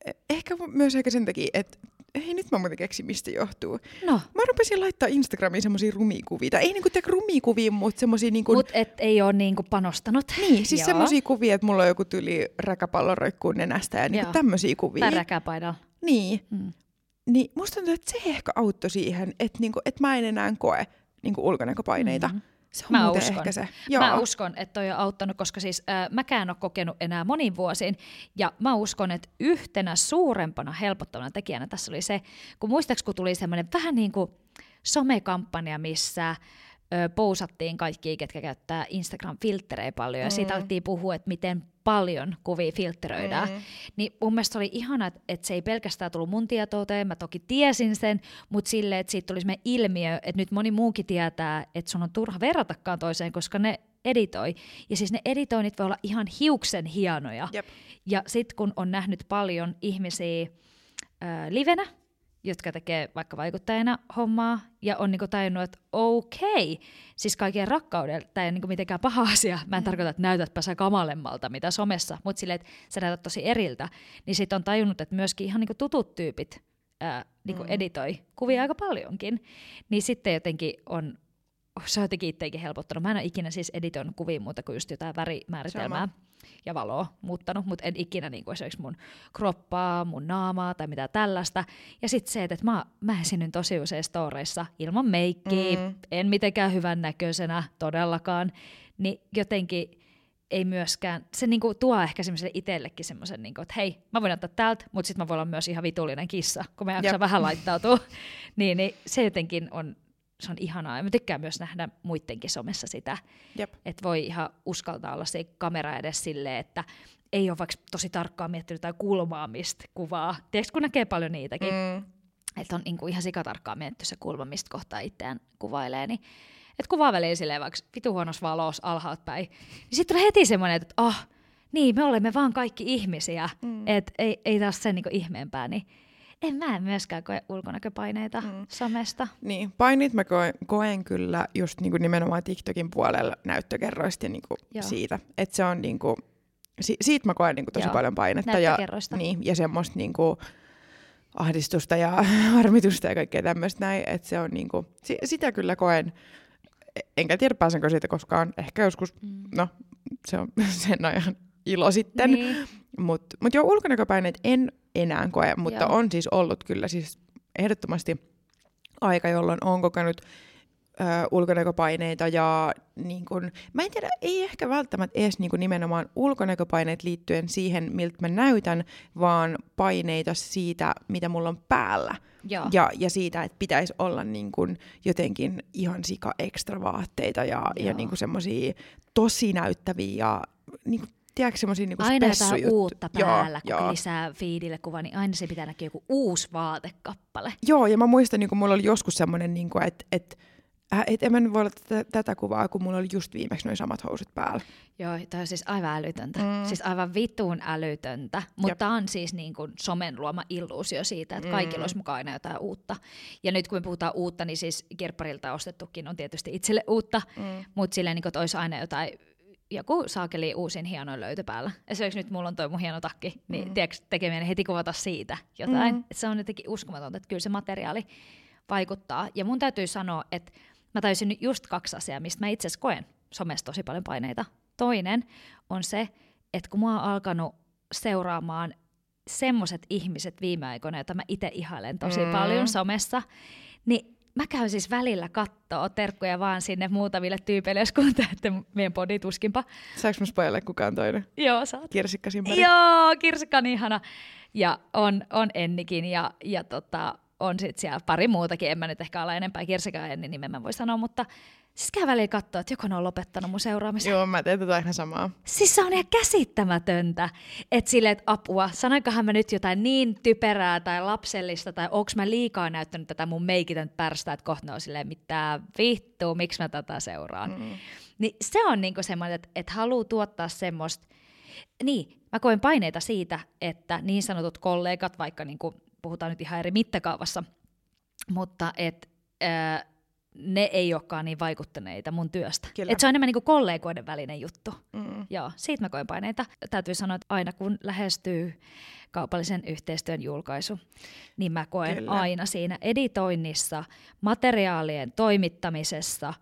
E, ehkä myös ehkä sen takia, että ei nyt mä muuten keksin, mistä johtuu. No. Mä rupesin laittaa Instagramiin semmosia rumikuvia. Tai ei niinku te rumikuvia, mutta semmosia niinku... Mut et ei ole niinku panostanut. Niin, siis semmosia kuvia, että mulla on joku tyli räkäpallo roikkuu nenästä ja niinku tämmösiä kuvia. Tai räkäpaidalla. Niin. Mm. Niin musta tuntuu, että se ehkä auttoi siihen, että niinku, et mä en enää koe niinku ulkonäköpaineita. Mm-hmm. Se on mä uskon. ehkä se. Joo. Mä uskon, että toi on auttanut, koska siis äh, mäkään ole kokenut enää monin vuosiin. Ja mä uskon, että yhtenä suurempana helpottavana tekijänä tässä oli se, kun muistaaks, kun tuli semmoinen vähän niin kuin somekampanja, missä ö, pousattiin kaikki, ketkä käyttää Instagram-filtterejä paljon, ja mm. siitä alettiin puhua, että miten paljon kuvia filtteröidään. Mm. Niin mun mielestä oli ihana, että se ei pelkästään tullut mun tietouteen, mä toki tiesin sen, mutta silleen, että siitä tuli me ilmiö, että nyt moni muukin tietää, että sun on turha verratakaan toiseen, koska ne editoi. Ja siis ne editoinnit voi olla ihan hiuksen hienoja. Jep. Ja sitten kun on nähnyt paljon ihmisiä livenä, jotka tekee vaikka vaikuttajana hommaa, ja on niinku tajunnut, että okei, siis kaiken rakkaudella, tämä ei ole niinku mitenkään paha asia, mä en mm. tarkoita, että näytätpä sä kamalemmalta, mitä somessa, mutta silleen, että sä näytät tosi eriltä, niin sitten on tajunnut, että myöskin ihan niinku tutut tyypit ää, niinku mm. editoi kuvia aika paljonkin, niin sitten jotenkin on se on jotenkin itteikin helpottanut. Mä en ole ikinä siis editoinut kuvia muuta kuin just jotain värimääritelmää Sama. Ja valoa muuttanut, mutta en ikinä niin kuin esimerkiksi mun kroppaa, mun naamaa tai mitä tällaista. Ja sitten se, että mä, mä esinnyn tosi usein storeissa ilman meikkiä, mm. en mitenkään hyvän näköisenä todellakaan, niin jotenkin ei myöskään, se niinku tuo ehkä semmoiselle itsellekin semmoisen, niinku, että hei, mä voin ottaa täältä, mutta sitten mä voin olla myös ihan vitullinen kissa, kun mä jaksan vähän laittautua. niin, niin se jotenkin on se on ihanaa. Ja mä tykkään myös nähdä muidenkin somessa sitä, että voi ihan uskaltaa olla se kamera edes silleen, että ei ole vaikka tosi tarkkaan miettinyt tai kulmaa, mistä kuvaa. Tiedätkö, kun näkee paljon niitäkin, mm. että on niinku ihan sikatarkkaan mietitty se kulma, mistä kohtaa itseään kuvailee, niin että kuvaa väliin silleen vaikka vitu huonossa valossa alhaat päin, niin sitten tulee heti semmoinen, että ah, oh, niin, me olemme vaan kaikki ihmisiä, mm. että ei, ei taas sen niinku ihmeempää, niin en mä myöskään koe ulkonäköpaineita mm. somesta. Niin, painit mä koen, koen kyllä just niinku nimenomaan TikTokin puolella näyttökerroista ja niinku siitä, että se on niinku, si- siitä mä koen niinku tosi Joo. paljon painetta. Ja, niin, ja semmoista niinku, ahdistusta ja harmitusta ja kaikkea tämmöistä näin, että se on niinku, si- sitä kyllä koen, enkä tiedä pääsenkö siitä koskaan, ehkä joskus, mm. no se on sen ajan ilo sitten, niin. mutta mut joo, ulkonäköpaineet en enää koe, mutta Joo. on siis ollut kyllä siis ehdottomasti aika, jolloin on kokenut ö, ulkonäköpaineita ja niin kun, mä en tiedä, ei ehkä välttämättä edes niin nimenomaan ulkonäköpaineet liittyen siihen, miltä mä näytän, vaan paineita siitä, mitä mulla on päällä. Ja, ja siitä, että pitäisi olla niin kun jotenkin ihan sika ekstra vaatteita ja, ja niin semmoisia tosi näyttäviä ja niin tiedätkö semmoisia niinku Aina jotain uutta päällä, joo, kun joo. lisää fiidille kuva, niin aina se pitää näkyä joku uusi vaatekappale. Joo, ja mä muistan, niin mulla oli joskus semmoinen, niin että et, äh, et en mä nyt voi olla tätä, tätä kuvaa, kun mulla oli just viimeksi noin samat housut päällä. Joo, tämä on siis aivan älytöntä. Mm. Siis aivan vitun älytöntä. Mutta tämä on siis niin kuin somen luoma illuusio siitä, että kaikilla mm. olisi mukaan aina jotain uutta. Ja nyt kun me puhutaan uutta, niin siis kirpparilta ostettukin on tietysti itselle uutta, mm. mutta silleen, niin kuin, että olisi aina jotain joku saakeli uusin hieno löytö päällä. Esimerkiksi nyt mulla on toi mun hieno takki, niin mm. tiedätkö, tekemään heti kuvata siitä jotain. Mm. se on jotenkin uskomatonta, että kyllä se materiaali vaikuttaa. Ja mun täytyy sanoa, että mä täysin nyt just kaksi asiaa, mistä mä itse asiassa koen somessa tosi paljon paineita. Toinen on se, että kun mä oon alkanut seuraamaan semmoiset ihmiset viime aikoina, joita mä itse ihailen tosi mm. paljon somessa, niin mä käyn siis välillä kattoo terkkuja vaan sinne muutamille tyypeille, jos kuuntelette meidän podi tuskinpa. Saanko mä spoilalle kukaan toinen? Joo, saat. Kirsikka Simpari. Joo, Kirsikka on ihana. Ja on, on Ennikin ja, ja tota, on sitten siellä pari muutakin. En mä nyt ehkä ala enempää Kirsikka Enni nimen mä voi sanoa, mutta Siis käy väliin katsoa, että joko ne on lopettanut mun seuraamisen. Joo, mä teen tätä ihan samaa. Siis se on ihan käsittämätöntä, että sille, että apua, sanoinkohan mä nyt jotain niin typerää tai lapsellista, tai onko mä liikaa näyttänyt tätä mun meikitön pärstä, että kohta on silleen, mitä vittua, miksi mä tätä seuraan. Mm. Niin se on niinku semmoinen, että, että haluaa tuottaa semmoista, niin, mä koen paineita siitä, että niin sanotut kollegat, vaikka niinku, puhutaan nyt ihan eri mittakaavassa, mutta että ne ei olekaan niin vaikuttaneita mun työstä. Et se on enemmän niin kuin kollegoiden välinen juttu. Mm. Joo, siitä mä koen paineita. Täytyy sanoa, että aina kun lähestyy kaupallisen yhteistyön julkaisu, niin mä koen Kyllä. aina siinä editoinnissa, materiaalien toimittamisessa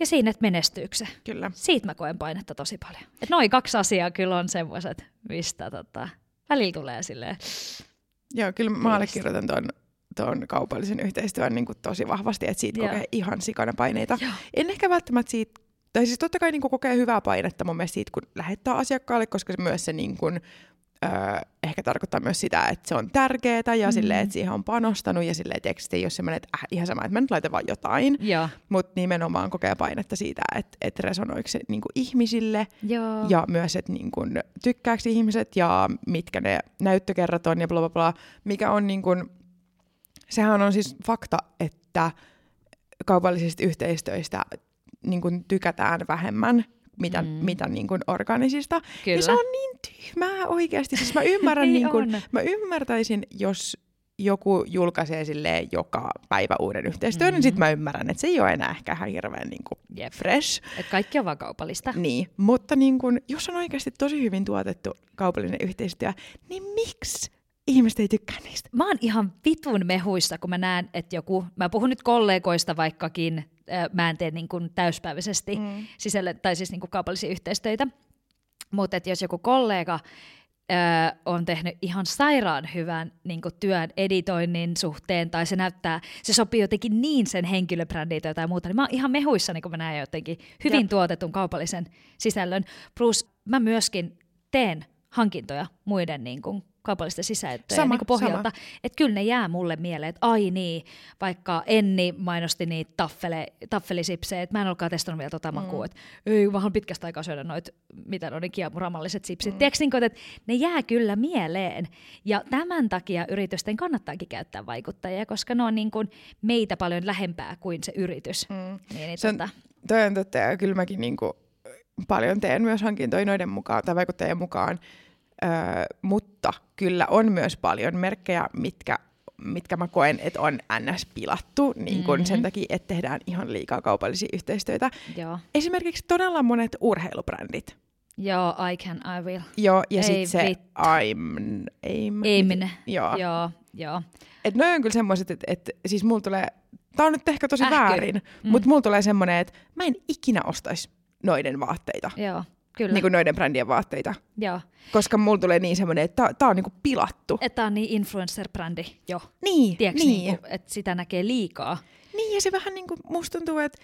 ja siinä, että menestyykö se. Kyllä. Siitä mä koen painetta tosi paljon. Et noin kaksi asiaa kyllä on semmoiset, mistä tota, välillä tulee silleen... Joo, kyllä mä allekirjoitan tuon tuon kaupallisen yhteistyön niin kuin tosi vahvasti, että siitä Joo. kokee ihan sikana paineita. Joo. En ehkä välttämättä siitä, tai siis totta kai niin kuin kokee hyvää painetta mun mielestä siitä, kun lähettää asiakkaalle, koska se myös se niin kuin, öö, ehkä tarkoittaa myös sitä, että se on tärkeää ja mm. silleen, että siihen on panostanut ja silleen teksti ei ole semmoinen, että äh, ihan sama, että mä nyt laitan vaan jotain, mutta nimenomaan kokee painetta siitä, että, että resonoiko se niin kuin ihmisille Joo. ja myös, että niin kuin, tykkääkö ihmiset ja mitkä ne näyttökerrat on ja bla bla bla, mikä on niin kuin, sehän on siis fakta, että kaupallisista yhteistyöistä niin kuin tykätään vähemmän mitä, mm. mitä niin kuin organisista. Kyllä. Ja se on niin tyhmää oikeasti. Siis mä ymmärrän, niin kuin, mä ymmärtäisin, jos joku julkaisee silleen joka päivä uuden yhteistyön, mm-hmm. niin sitten mä ymmärrän, että se ei ole enää ehkä ihan hirveän niin kuin Jep. fresh. Et kaikki on vaan kaupallista. Niin, mutta niin kun, jos on oikeasti tosi hyvin tuotettu kaupallinen yhteistyö, niin miksi ihmiset ei tykkää niistä? Mä oon ihan vitun mehuissa, kun mä näen, että joku, mä puhun nyt kollegoista vaikkakin, mä en tee niin kuin täyspäiväisesti mm. sisälle, tai siis niin kuin kaupallisia yhteistöitä, mutta että jos joku kollega äh, on tehnyt ihan sairaan hyvän niin kuin työn editoinnin suhteen, tai se näyttää, se sopii jotenkin niin sen henkilöbrändiin tai jotain muuta, niin mä oon ihan mehuissa, kun mä näen jotenkin hyvin Jep. tuotetun kaupallisen sisällön. Plus mä myöskin teen hankintoja muiden niin kuin, kaupallisten sisältöjen Sama, niin kuin pohjalta. Että kyllä ne jää mulle mieleen, että ai niin, vaikka Enni mainosti niitä taffele, taffelisipsejä, että mä en olekaan testannut vielä tota makua, mm. että ei, haluan pitkästä aikaa syödä noita, mitä ne kiamuramalliset sipsit. Mm. Tiedätkö, niin kuin, että ne jää kyllä mieleen. Ja tämän takia yritysten kannattaakin käyttää vaikuttajia, koska ne on niin kuin meitä paljon lähempää kuin se yritys. Mm. Niin, niin Se on- tota, Toi on totta, ja kyllä mäkin niinku paljon teen myös hankintoja noiden mukaan tai vaikuttajien mukaan, öö, mutta kyllä on myös paljon merkkejä, mitkä, mitkä mä koen, että on ns. pilattu niin kun Mhm. sen takia, että tehdään ihan liikaa kaupallisia yhteistyötä. joo. Esimerkiksi todella monet urheilubrändit. Joo, I can, I will. Joo, ja sitten se vittu. I'm, aim, Aimin. Joo. Joo, joo. Et noi on kyllä semmoiset, että et, siis mulla tulee, tää on nyt ehkä tosi Ähky. väärin, Mm. mutta mulla tulee semmoinen, että mä en ikinä ostaisi noiden vaatteita, Joo, kyllä. niin kuin noiden brändien vaatteita. Joo. Koska mulla tulee niin semmoinen, että tää, tää on niinku pilattu. Että on niin influencer-brändi jo. niin, Tiedätkö, niin. niin. kuin, että sitä näkee liikaa. niin, ja se vähän niinku, musta tuntuu, että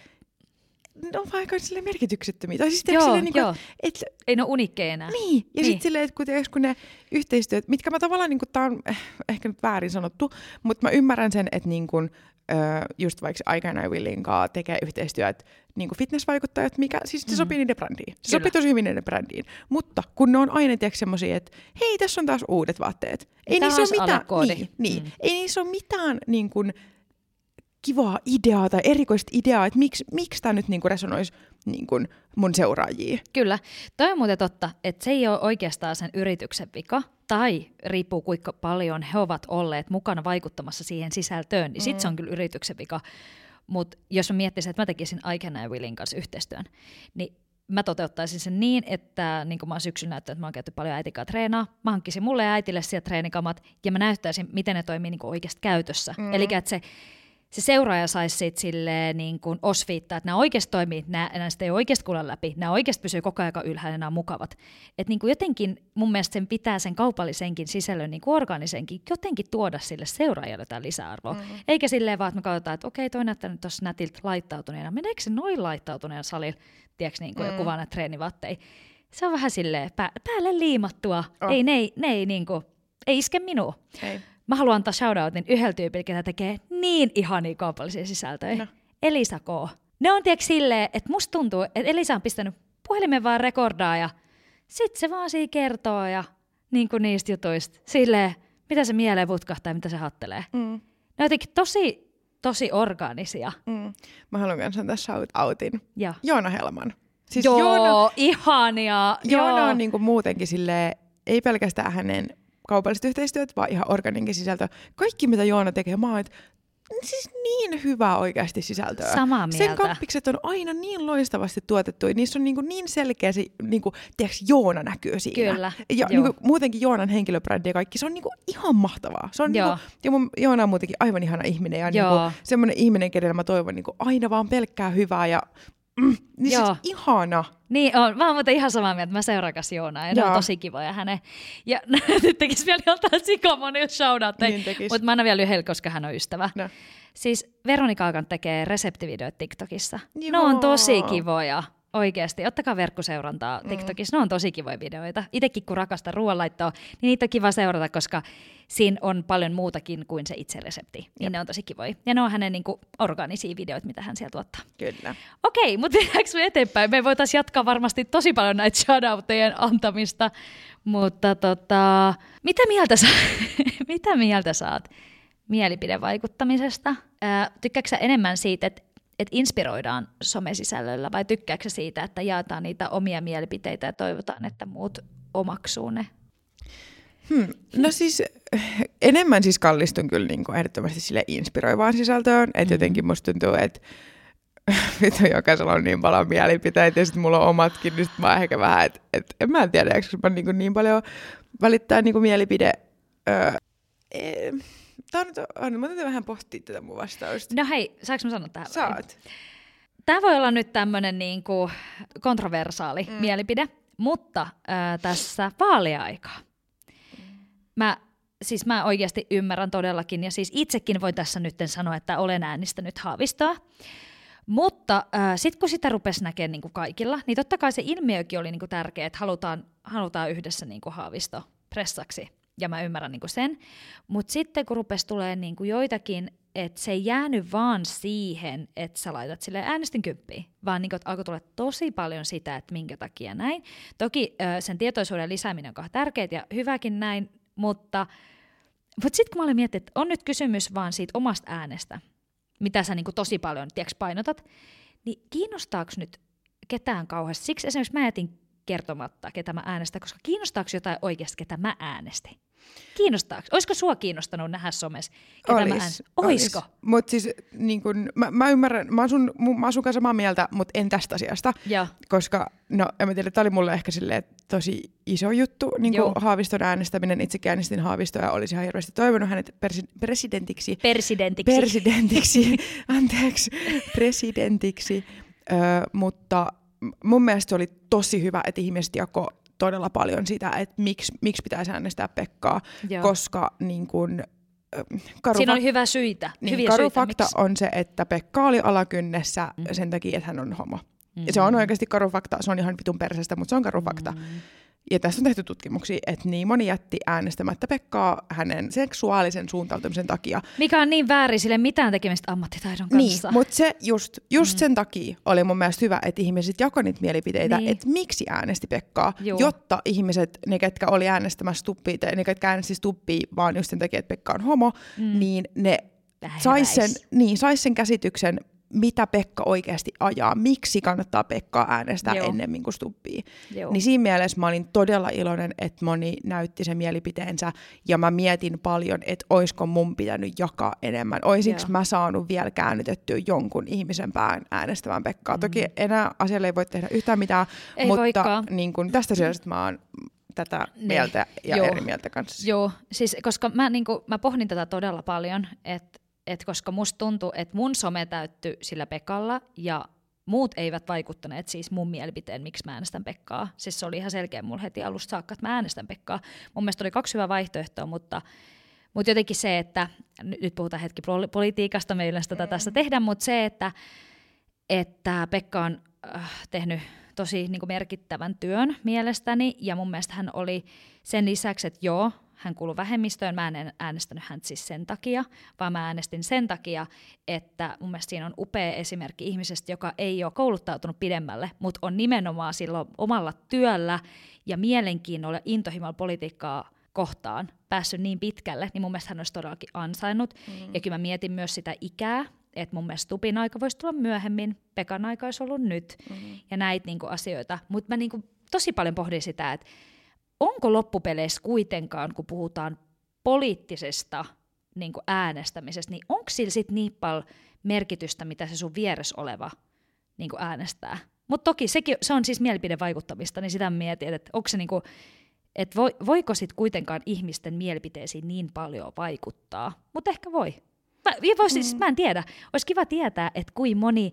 ne on vaikka sille merkityksettömiä. Tai siis Joo, silleen, niinku, joo. et, Ei ne ole unikkeja enää. Niin, ja Niin. sitten silleen, että kun, kun ne yhteistyöt, mitkä mä tavallaan, niin tämä on eh, ehkä nyt väärin sanottu, mutta mä ymmärrän sen, että niin kun, ö, just vaikka Aikana ja Willin kanssa tekee yhteistyöt niin fitnessvaikuttajat, mikä siis se Mm. sopii niiden brändiin. Se Kyllä. sopii tosi hyvin niiden brändiin. Mutta kun ne on aina semmosia, että hei, tässä on taas uudet vaatteet. Ei niissä ole mitään, niin, niin, Mm. ei niissä ole mitään niin kun, kivaa ideaa tai erikoista ideaa, että miksi, miksi tämä nyt niin resonoisi niin kun mun seuraajia. Kyllä. Toi on muuten totta, että se ei ole oikeastaan sen yrityksen vika, tai riippuu kuinka paljon he ovat olleet mukana vaikuttamassa siihen sisältöön, niin sitten se on kyllä yrityksen vika. Mutta jos mä miettisin, että mä tekisin Aikana ja Willin kanssa yhteistyön, niin mä toteuttaisin sen niin, että niin kuin mä oon syksyllä näyttänyt, että mä oon käyty paljon äitikaa treenaa, mä hankkisin mulle ja äitille sieltä treenikamat, ja mä näyttäisin, miten ne toimii niin oikeasti käytössä. Mm. Eli että se se seuraaja saisi sit silleen niin kuin osviittaa, että nämä oikeasti toimii, nämä, sitten ei oikeasti kuulla läpi, nämä oikeasti pysyy koko ajan ylhäällä ja nämä on mukavat. Että niin kuin jotenkin mun mielestä sen pitää sen kaupallisenkin sisällön, niin kuin organisenkin, jotenkin tuoda sille seuraajalle jotain lisäarvoa. Mm. Eikä silleen vaan, että me katsotaan, että okei, toi näyttää nyt tuossa nätiltä laittautuneena. Meneekö se noin laittautuneena salilla, tiedätkö, niin kuin mm. joku näitä treenivatteja. Se on vähän silleen pää, päälle liimattua. Oh. Ei, ne ne ei, niin kuin, ei iske minua. Ei. Mä haluan antaa shoutoutin yhdellä tyypillä, joka tekee niin ihania kaupallisia sisältöjä. No. Elisa K. Ne on tiedätkö silleen, että musta tuntuu, että Elisa on pistänyt puhelimen vaan rekordaa ja sit se vaan siinä kertoo ja niin kuin niistä jutuista. Silleen, mitä se mieleen putkahtaa ja mitä se hattelee. Mm. Ne on jotenkin tosi, tosi orgaanisia. Mm. Mä haluan myös antaa shout-outin. Ja. Joona Helman. Siis Joo, Joona, ihania. Joona Joo. on niinku muutenkin sille ei pelkästään hänen kaupalliset yhteistyöt, vaan ihan organinkin sisältö. Kaikki, mitä Joona tekee, mä oon, että siis niin hyvää oikeasti sisältöä. Samaa Sen mieltä. kappikset on aina niin loistavasti tuotettu. Niissä on niinku niin selkeä se, niinku, tiedätkö, Joona näkyy siinä. Kyllä, Ja joo. niinku, muutenkin Joonan henkilöbrändi ja kaikki, se on niinku ihan mahtavaa. Se on Joo. niinku, ja mun Joona on muutenkin aivan ihana ihminen ja Joo. niinku, semmoinen ihminen, kenellä mä toivon niinku, aina vaan pelkkää hyvää ja mm, niin Joo. siis ihana. Niin on, mä oon muuten ihan samaa mieltä, mä seuraan kanssa Joonaa ja ne on Joo. tosi kivoja hänen. Ja nyt tekis vielä jotain sikamonia shoutoutteja, Niin mutta mä annan vielä yhdellä, koska hän on ystävä. No. Siis Veronika Akan tekee reseptivideoita TikTokissa. Joo. Ne on tosi kivoja. Oikeasti, ottakaa verkkoseurantaa Mm. TikTokissa, ne on tosi kivoja videoita. Itekin kun rakastan ruoanlaittoa, niin niitä on kiva seurata, koska siinä on paljon muutakin kuin se itse resepti. Niin Jep. ne on tosi kivoja. Ja ne on hänen niin kuin, organisia videoita, mitä hän siellä tuottaa. Kyllä. Okei, mutta mennäänkö me eteenpäin? Me voitaisiin jatkaa varmasti tosi paljon näitä shoutouttejen antamista, mutta tota, mitä, mieltä sä, mitä mieltä saat mielipidevaikuttamisesta? Ää, tykkääkö sä enemmän siitä, että että inspiroidaan somesisällöllä vai tykkääkö siitä, että jaetaan niitä omia mielipiteitä ja toivotaan, että muut omaksuu ne? Hmm. No siis enemmän siis kallistun kyllä niin kuin ehdottomasti sille inspiroivaan sisältöön. Että mm. jotenkin musta tuntuu, että vittu jokaisella on niin paljon mielipiteitä ja sitten mulla on omatkin, niin sit mä ehkä vähän, että et, en mä tiedä, eikö mä niin, niin paljon välittää niin kuin mielipide. Öö, e, Tämä on nyt, on, mä vähän pohtia tätä mun vastausta. No hei, saanko mä sanoa tähän? Saat. Tämä voi olla nyt tämmöinen niin kuin kontroversaali mm. mielipide, mutta äh, tässä vaaliaikaa. Mä, siis mä oikeasti ymmärrän todellakin, ja siis itsekin voin tässä nyt sanoa, että olen äänistänyt Haavistoa. Mutta äh, sitten kun sitä rupesi näkemään niin kuin kaikilla, niin totta kai se ilmiökin oli niin kuin tärkeä, että halutaan, halutaan yhdessä niin kuin Haavisto pressaksi. Ja mä ymmärrän niin kuin sen. Mutta sitten kun rupesi tulee niin kuin joitakin, että se ei jäänyt vaan siihen, että sä laitat sille äänestin kymppiin, vaan niin kuin, alkoi tulla tosi paljon sitä, että minkä takia näin. Toki sen tietoisuuden lisääminen on tärkeää ja hyväkin näin, mutta, mutta sitten kun mä olin miettinyt, että on nyt kysymys vaan siitä omasta äänestä, mitä sä niin kuin tosi paljon tiiäks, painotat, niin kiinnostaako nyt ketään kauheasti? Siksi esimerkiksi mä jätin kertomatta, ketä mä äänestän, koska kiinnostaako jotain oikeasti, ketä mä äänestin? Kiinnostaako? Olisiko sua kiinnostanut nähdä somessa? Ketä olis, mä ään... Oisko? Olis. Mutta siis niin kun, mä, mä, ymmärrän, mä asun, mä asun samaa mieltä, mutta en tästä asiasta. Ja. Koska, no en mä tiedä, tämä oli mulle ehkä silleen, tosi iso juttu, niin kuin Haaviston äänestäminen. Itsekin äänestin Haavistoa ja olisi ihan hirveästi toivonut hänet persi- presidentiksi. Presidentiksi. Presidentiksi, anteeksi, presidentiksi. Ö, mutta mun mielestä se oli tosi hyvä, että ihmiset jako todella paljon sitä, että miksi, miksi pitäisi äänestää Pekkaa, Joo. koska niin kun, karu Siinä oli hyvä syitä. Niin, hyviä karu syitä, fakta miksi? on se, että Pekka oli alakynnessä mm. sen takia, että hän on homo. Mm. Ja se on oikeasti karu fakta, se on ihan vitun persestä, mutta se on karu fakta. Mm. Ja tässä on tehty tutkimuksia, että niin moni jätti äänestämättä Pekkaa hänen seksuaalisen suuntautumisen takia. Mikä on niin väärin sille mitään tekemistä ammattitaidon Niin, kanssa. mutta se just, just mm. sen takia oli mun mielestä hyvä, että ihmiset jakoivat niitä mielipiteitä, niin. että miksi äänesti Pekkaa, Juu. jotta ihmiset, ne ketkä oli äänestämässä Stuppia, tai ne ketkä äänesti Stuppia vaan just sen takia, että Pekka on homo, mm. niin ne sais sen, niin, sais sen käsityksen mitä Pekka oikeasti ajaa, miksi kannattaa Pekkaa äänestää Joo. ennemmin kuin Stubbia. Joo. Niin siinä mielessä mä olin todella iloinen, että moni näytti sen mielipiteensä, ja mä mietin paljon, että oisko mun pitänyt jakaa enemmän. Oisinko mä saanut vielä käännytettyä jonkun ihmisen pään äänestämään Pekkaa. Mm. Toki enää asialle ei voi tehdä yhtään mitään, ei mutta niin kun, tästä syystä mä oon tätä ne. mieltä ja Joo. eri mieltä kanssa. Joo, siis koska mä, niin kuin, mä pohdin tätä todella paljon, että et koska musta tuntuu, että mun some täyttyi sillä Pekalla ja muut eivät vaikuttaneet siis mun mielipiteen, miksi mä äänestän Pekkaa. Siis se oli ihan selkeä mulle heti alusta saakka, että mä äänestän Pekkaa. Mun mielestä oli kaksi hyvää vaihtoehtoa, mutta, mutta jotenkin se, että nyt puhutaan hetki politiikasta, me yleensä tätä tässä tehdään, mutta se, että, että Pekka on äh, tehnyt tosi niin kuin merkittävän työn mielestäni, ja mun mielestä hän oli sen lisäksi, että joo, hän kuului vähemmistöön. Mä en äänestänyt häntä siis sen takia, vaan mä äänestin sen takia, että mun mielestä siinä on upea esimerkki ihmisestä, joka ei ole kouluttautunut pidemmälle, mutta on nimenomaan silloin omalla työllä ja mielenkiinnolla intohimolla politiikkaa kohtaan päässyt niin pitkälle, niin mun mielestä hän olisi todellakin ansainnut. Mm. Ja kyllä mä mietin myös sitä ikää, että mun mielestä Tupin aika voisi tulla myöhemmin, Pekan aika olisi ollut nyt, mm. ja näitä niinku asioita. Mutta mä niinku tosi paljon pohdin sitä, että onko loppupeleissä kuitenkaan, kun puhutaan poliittisesta niin kuin äänestämisestä, niin onko sillä sitten niin paljon merkitystä, mitä se sun vieressä oleva niin kuin äänestää? Mutta toki sekin, se on siis mielipidevaikuttamista, niin sitä mietin, että onko se niin kuin, että voiko sitten kuitenkaan ihmisten mielipiteisiin niin paljon vaikuttaa? Mutta ehkä voi. Mä, vois, siis, mm. mä en tiedä. Olisi kiva tietää, että kuin moni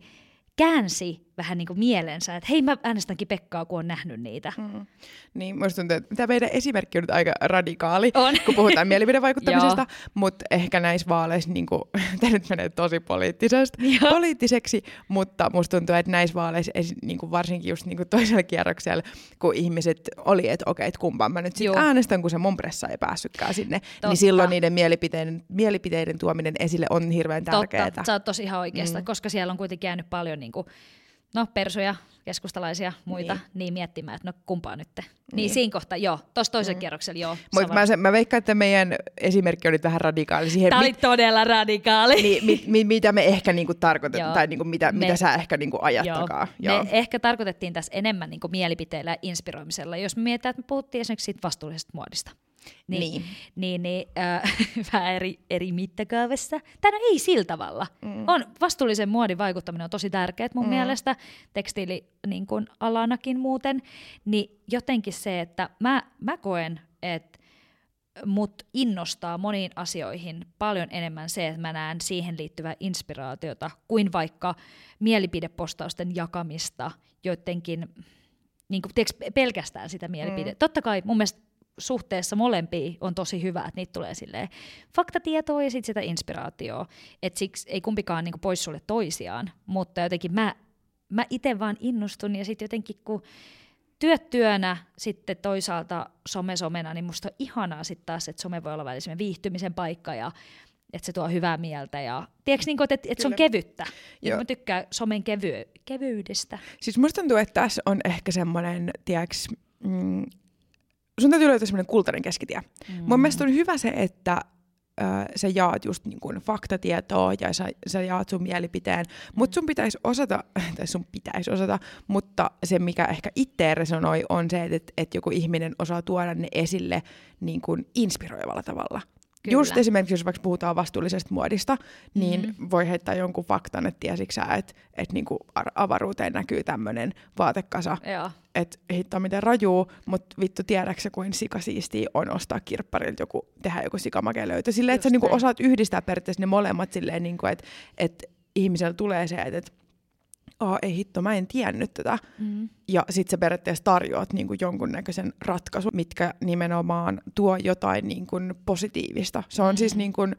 käänsi vähän niin kuin mielensä, että hei mä äänestänkin Pekkaa, kun on nähnyt niitä. Mm. Niin, musta tuntuu, että tämä meidän esimerkki on nyt aika radikaali, on. kun puhutaan mielipidevaikuttamisesta, mutta ehkä näissä vaaleissa, niin kuin, tämä nyt menee tosi poliittisesti, poliittiseksi, mutta musta tuntuu, että näissä vaaleissa, niin kuin varsinkin just niin kuin toisella kierroksella, kun ihmiset oli, että okei, että kumpaan mä nyt sitten äänestän, kun se mun pressa ei päässytkään sinne, niin Totta. niin silloin niiden mielipiteiden, mielipiteiden tuominen esille on hirveän tärkeää. Totta, sä oot tosi ihan oikeasta, mm. koska siellä on kuitenkin jäänyt paljon niin kuin, no persuja, keskustalaisia, muita, niin, niin miettimään, että no kumpaa nyt. Niin, niin siinä kohtaa, joo, tuossa toisen mm. kierroksella, joo. Mutta mä, mä veikkaan, että meidän esimerkki oli vähän radikaali. Siihen, Tämä oli mit, todella radikaali. Niin, mit, mit, mitä me ehkä niinku tarkoitetaan, tai niinku mitä, me, mitä sä ehkä niinku ajattakaan. Joo. Joo. Me ehkä tarkoitettiin tässä enemmän niinku mielipiteillä ja inspiroimisella, jos me mietitään, että me puhuttiin esimerkiksi siitä vastuullisesta muodista. Niin, Niin. niin, niin äh, vähän eri, eri mittakaavassa. Tai no ei sillä tavalla. Mm. On, vastuullisen muodin vaikuttaminen on tosi tärkeää mun mm. mielestä, tekstiili niin kuin alanakin muuten. Niin jotenkin se, että mä, mä koen, että mut innostaa moniin asioihin paljon enemmän se, että mä näen siihen liittyvää inspiraatiota kuin vaikka mielipidepostausten jakamista joidenkin, niin kuin, tiiäks, pelkästään sitä mielipidettä. Mm. Totta kai mun mielestä suhteessa molempiin on tosi hyvä, että niitä tulee silleen faktatietoa ja sitten sitä inspiraatioa. Että siksi ei kumpikaan niinku pois sulle toisiaan, mutta jotenkin mä, mä itse vaan innostun ja sitten jotenkin kun työt työnä, sitten toisaalta some somena, niin musta on ihanaa sitten taas, että some voi olla välillä viihtymisen paikka ja että se tuo hyvää mieltä ja tiedätkö, niin että, että se on kevyttä. Ja mä tykkään somen kevy- kevyydestä. Siis musta tuntuu, että tässä on ehkä semmoinen, tiedätkö, mm, sun täytyy löytää semmoinen kultainen keskitie. Mm. Mun mielestä on hyvä se, että ö, sä jaat just niin kuin faktatietoa ja sä, sä jaat sun mielipiteen, mutta sun pitäisi osata, tai sun pitäisi osata, mutta se mikä ehkä itse resonoi on se, että, että joku ihminen osaa tuoda ne esille niin kuin inspiroivalla tavalla. Kyllä. Just esimerkiksi, jos vaikka puhutaan vastuullisesta muodista, niin mm-hmm. voi heittää jonkun faktan, että tiesitkö sä, että, että niin kuin avaruuteen näkyy tämmöinen vaatekasa. Että hitto miten rajuu, mutta vittu tiedäksä, kuin sikasiistiä on ostaa kirpparilta joku, tehdä joku sikamakelöytö. Silleen, että sä niin kuin osaat yhdistää periaatteessa ne molemmat silleen, niin kuin, että, että ihmisellä tulee se, että oh, ei hitto, mä en tiennyt tätä. Mm. Ja sit sä periaatteessa tarjoat niin kuin jonkunnäköisen ratkaisun, mitkä nimenomaan tuo jotain niin kuin positiivista. Se on mm. siis niin kuin,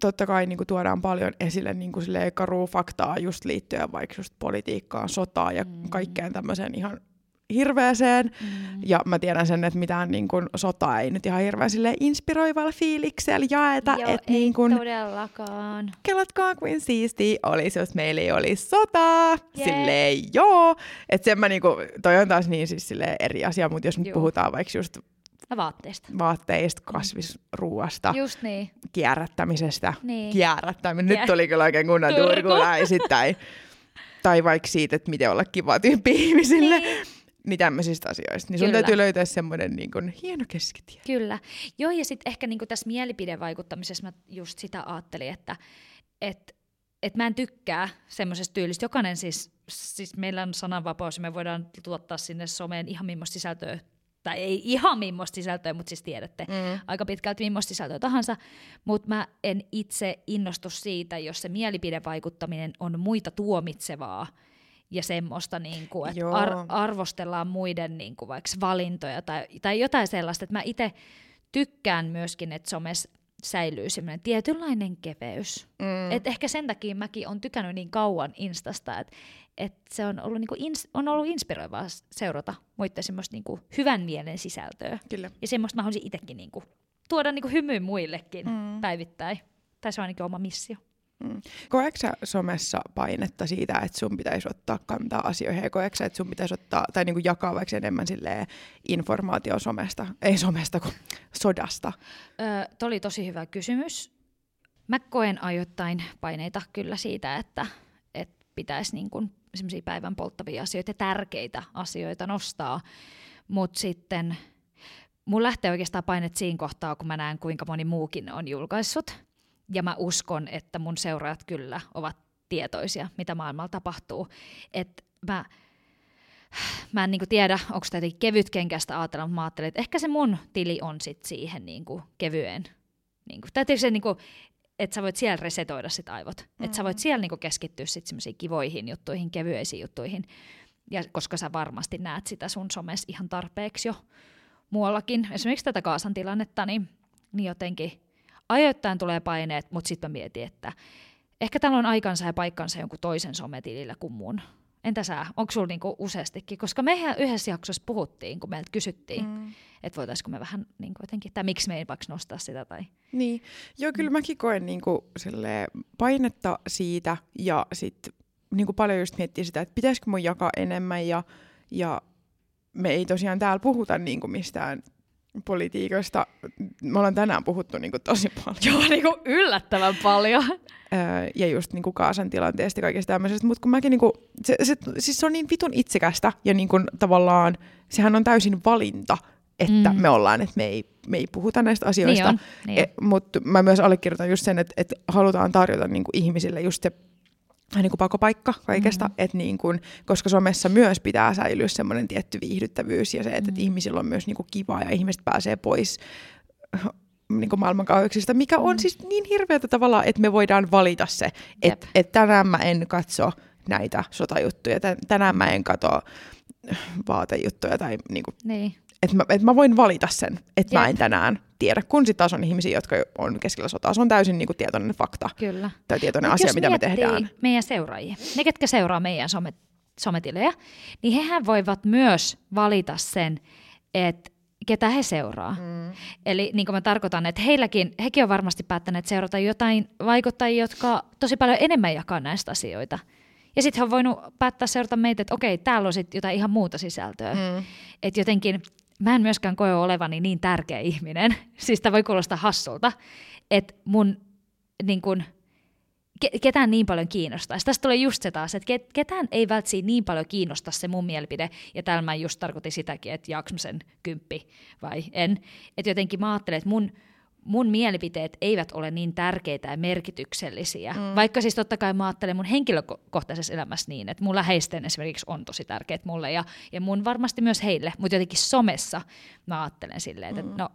totta kai niin kuin tuodaan paljon esille niin kuin karua faktaa just liittyen vaikka just politiikkaan, sotaan ja mm. kaikkeen tämmöiseen ihan hirveäseen. Mm. Ja mä tiedän sen, että mitään niin kun, sotaa ei nyt ihan hirveän inspiroivalla fiiliksellä jaeta. Joo, et, ei niin kun, todellakaan. Kelatkaa kuin siisti olisi, jos meillä ei olisi sotaa. Yeah. Silleen joo. Että sen mä niinku, toi on taas niin siis eri asia, mutta jos nyt Joo. puhutaan vaikka just Vaatteista. Vaatteista, mm. kasvisruuasta, Just niin. kierrättämisestä. Niin. Kierrättäminen. Nyt tuli kyllä oikein kunnan turkulaisittäin. tai vaikka siitä, että miten olla kiva tyyppi ihmisille. Niin niin tämmöisistä asioista. Niin sun Kyllä. täytyy löytää semmoinen niin kuin, hieno keskitie. Kyllä. Joo, ja sitten ehkä niin kuin tässä mielipidevaikuttamisessa mä just sitä ajattelin, että et, et mä en tykkää semmoisesta tyylistä. Jokainen siis, siis meillä on sananvapaus ja me voidaan tuottaa sinne someen ihan millaista sisältöä tai ei ihan millaista sisältöä, mutta siis tiedätte. Mm. aika pitkälti millaista sisältöä tahansa, mutta mä en itse innostu siitä, jos se mielipidevaikuttaminen on muita tuomitsevaa, ja semmoista, niin kuin, että ar- arvostellaan muiden niin kuin, vaikka valintoja tai, tai jotain sellaista, että mä itse tykkään myöskin, että somessa säilyy semmoinen tietynlainen keveys. Mm. Et ehkä sen takia mäkin on tykännyt niin kauan Instasta, että et se on ollut, niinku ins, on ollut inspiroivaa seurata muiden semmoista niinku hyvän mielen sisältöä. Kyllä. Ja semmoista mä haluaisin itsekin niinku tuoda niinku hymyyn muillekin mm. päivittäin. Tai se on ainakin oma missio. Mm. Koetko sä somessa painetta siitä, että sun pitäisi ottaa kantaa asioihin, ja koetko sä, että sun pitäisi ottaa, tai niinku jakaa vaikka enemmän informaatio somesta, ei somesta kuin sodasta? Öö, Tuo oli tosi hyvä kysymys. Mä koen ajoittain paineita kyllä siitä, että, että pitäisi niinku semmoisia päivän polttavia asioita ja tärkeitä asioita nostaa, mutta sitten mun lähtee oikeastaan painet siinä kohtaa, kun mä näen kuinka moni muukin on julkaissut ja mä uskon, että mun seuraajat kyllä ovat tietoisia, mitä maailmalla tapahtuu. Et mä, mä en niinku tiedä, onko tämä kevytkenkästä ajatella, mutta mä ajattelin, että ehkä se mun tili on sit siihen niinku kevyen. Niinku, tai se, niinku, että sä voit siellä resetoida sit aivot. Mm-hmm. Että sä voit siellä niinku keskittyä sit semmoisiin kivoihin juttuihin, kevyisiin juttuihin. Ja koska sä varmasti näet sitä sun somessa ihan tarpeeksi jo muuallakin. Esimerkiksi tätä Kaasan tilannetta, niin, niin jotenkin ajoittain tulee paineet, mutta sitten mä mietin, että ehkä täällä on aikansa ja paikkansa jonkun toisen sometilillä kuin mun. Entä sä, onko sulla niinku useastikin? Koska mehän yhdessä jaksossa puhuttiin, kun meiltä kysyttiin, mm. että voitaisiko me vähän niinku jotenkin, tai miksi me ei vaikka nostaa sitä. Tai... Niin, joo kyllä mm. mäkin koen niinku painetta siitä ja sitten niinku paljon just miettiä sitä, että pitäisikö mun jakaa enemmän ja, ja me ei tosiaan täällä puhuta niinku mistään politiikasta. Me ollaan tänään puhuttu niin kuin tosi paljon. Joo, niin kuin yllättävän paljon. ja just niin kuin Kaasan tilanteesta ja kaikesta tämmöisestä. Mutta kun mäkin, niin kuin, se, se, siis se on niin vitun itsekästä ja niin kuin, tavallaan sehän on täysin valinta, että Mm. me ollaan, että me ei, me ei puhuta näistä asioista. Niin niin. E, Mutta mä myös allekirjoitan just sen, että, että halutaan tarjota niin kuin ihmisille just se niin kuin pakopaikka kaikesta, Mm. että niin kuin, koska somessa myös pitää säilyä semmoinen tietty viihdyttävyys ja se, että, Mm. että ihmisillä on myös niin kuin kivaa ja ihmiset pääsee pois niin kuin maailmankauhuksista, mikä on Mm. siis niin hirveätä tavalla, että me voidaan valita se, että, että tänään mä en katso näitä sotajuttuja, tän- tänään mä en katso vaatejuttuja tai niin kuin, Niin. Että mä, että mä voin valita sen, että mä en tänään tiedä, kun sitten taas on ihmisiä, jotka on keskellä sotaa. Se on täysin niin kuin tietoinen fakta Kyllä. tai tietoinen Mut asia, mitä me tehdään. meidän seuraajia, ne ketkä seuraa meidän some, sometilejä, niin hehän voivat myös valita sen, että ketä he seuraa. Mm. Eli niin kuin mä tarkoitan, että heilläkin, hekin on varmasti päättäneet seurata jotain vaikuttajia, jotka tosi paljon enemmän jakaa näistä asioita. Ja sitten he on voinut päättää seurata meitä, että okei, täällä on sitten jotain ihan muuta sisältöä. Mm. Että jotenkin mä en myöskään koe olevani niin tärkeä ihminen, siis tämä voi kuulostaa hassulta, että mun niin kun, ke- ketään niin paljon kiinnostaisi. Tästä tulee just se taas, että ket- ketään ei välttämättä niin paljon kiinnosta se mun mielipide, ja täällä mä just tarkoitin sitäkin, että jaaks sen kymppi vai en. Että jotenkin mä ajattelen, että mun, mun mielipiteet eivät ole niin tärkeitä ja merkityksellisiä. Mm. Vaikka siis totta kai mä ajattelen mun henkilökohtaisessa elämässä niin, että mun läheisten esimerkiksi on tosi tärkeät mulle ja, ja mun varmasti myös heille, mutta jotenkin somessa mä ajattelen silleen, että mm. no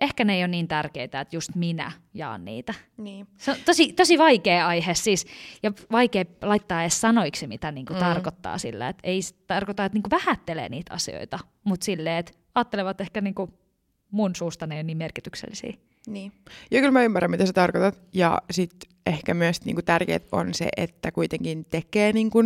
ehkä ne ei ole niin tärkeitä, että just minä jaan niitä. Niin. Se on tosi, tosi vaikea aihe siis, ja vaikea laittaa edes sanoiksi, mitä niinku mm. tarkoittaa sillä, että ei tarkoita, että niinku vähättelee niitä asioita, mutta silleen, että ajattelevat ehkä niinku mun suusta ne ei ole niin merkityksellisiä. Niin. Ja kyllä mä ymmärrän, mitä sä tarkoitat. Ja sitten ehkä myös niinku tärkeää on se, että kuitenkin tekee niinku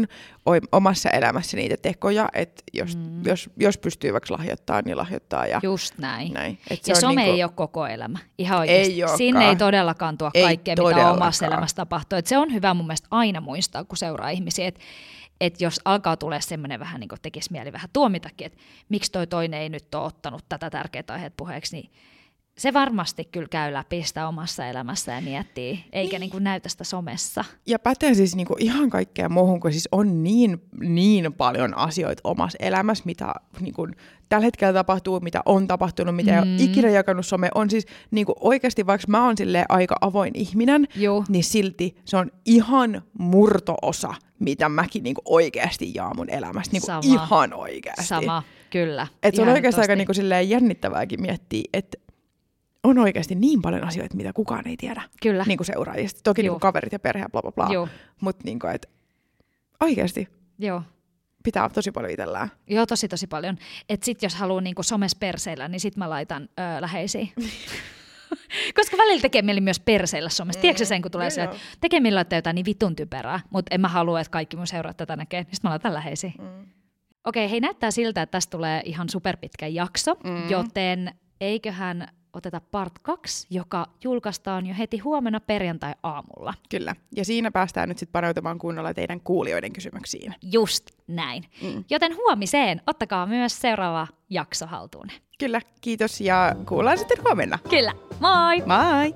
o- omassa elämässä niitä tekoja. Että jos, mm. jos, jos pystyy vaikka lahjoittaa, niin lahjoittaa. Ja Just näin. näin. Et se Ja on some niinku, ei ole koko elämä. Ihan oikeasti. Ei olekaan. Sinne ei todellakaan tuo Ei kaikkea, mitä omassa elämässä tapahtuu. Et se on hyvä mun mielestä aina muistaa, kun seuraa ihmisiä, että et jos alkaa tulee semmoinen vähän niin kuin tekisi mieli vähän tuomitakin, että miksi toi toinen ei nyt ole ottanut tätä tärkeää aihetta puheeksi, niin se varmasti kyllä käy läpi sitä omassa elämässä ja miettii, eikä niin. Niin näytä sitä somessa. Ja pätee siis niinku ihan kaikkea muuhun, kun siis on niin, niin paljon asioita omassa elämässä, mitä niinku tällä hetkellä tapahtuu, mitä on tapahtunut, mitä mm. ei ole ikinä jakanut some. On siis niinku oikeasti, vaikka mä oon silleen aika avoin ihminen, Joo. niin silti se on ihan murtoosa, mitä mäkin niinku oikeasti jaan mun elämästä. Niinku Sama. ihan oikeasti. Sama, kyllä. Et se on oikeastaan aika niinku silleen jännittävääkin miettiä, että on oikeasti niin paljon asioita, mitä kukaan ei tiedä Kyllä. niin kuin seuraajista. Toki niin kuin kaverit ja perhe ja bla bla bla. Mutta niin kuin, että oikeasti joo. pitää tosi paljon itsellään. Joo, tosi tosi paljon. Et sit jos haluaa niinku somes perseillä, niin sit mä laitan öö, läheisiä. Koska välillä tekee mieli myös perseillä somessa. Mm. Tiedätkö sen, kun tulee Joo, se, että tekee mieli laittaa jotain niin vitun typerää, mutta en mä halua, että kaikki mun seuraat tätä näkee, niin sit mä laitan läheisiä. Mm. Okei, hei näyttää siltä, että tästä tulee ihan superpitkä jakso, Mm. mm. joten eiköhän oteta part 2, joka julkaistaan jo heti huomenna perjantai-aamulla. Kyllä. Ja siinä päästään nyt sitten paneutumaan kunnolla teidän kuulijoiden kysymyksiin. Just näin. Mm. Joten huomiseen ottakaa myös seuraava jakso haltuun. Kyllä, kiitos ja kuullaan sitten huomenna. Kyllä. Moi! Moi!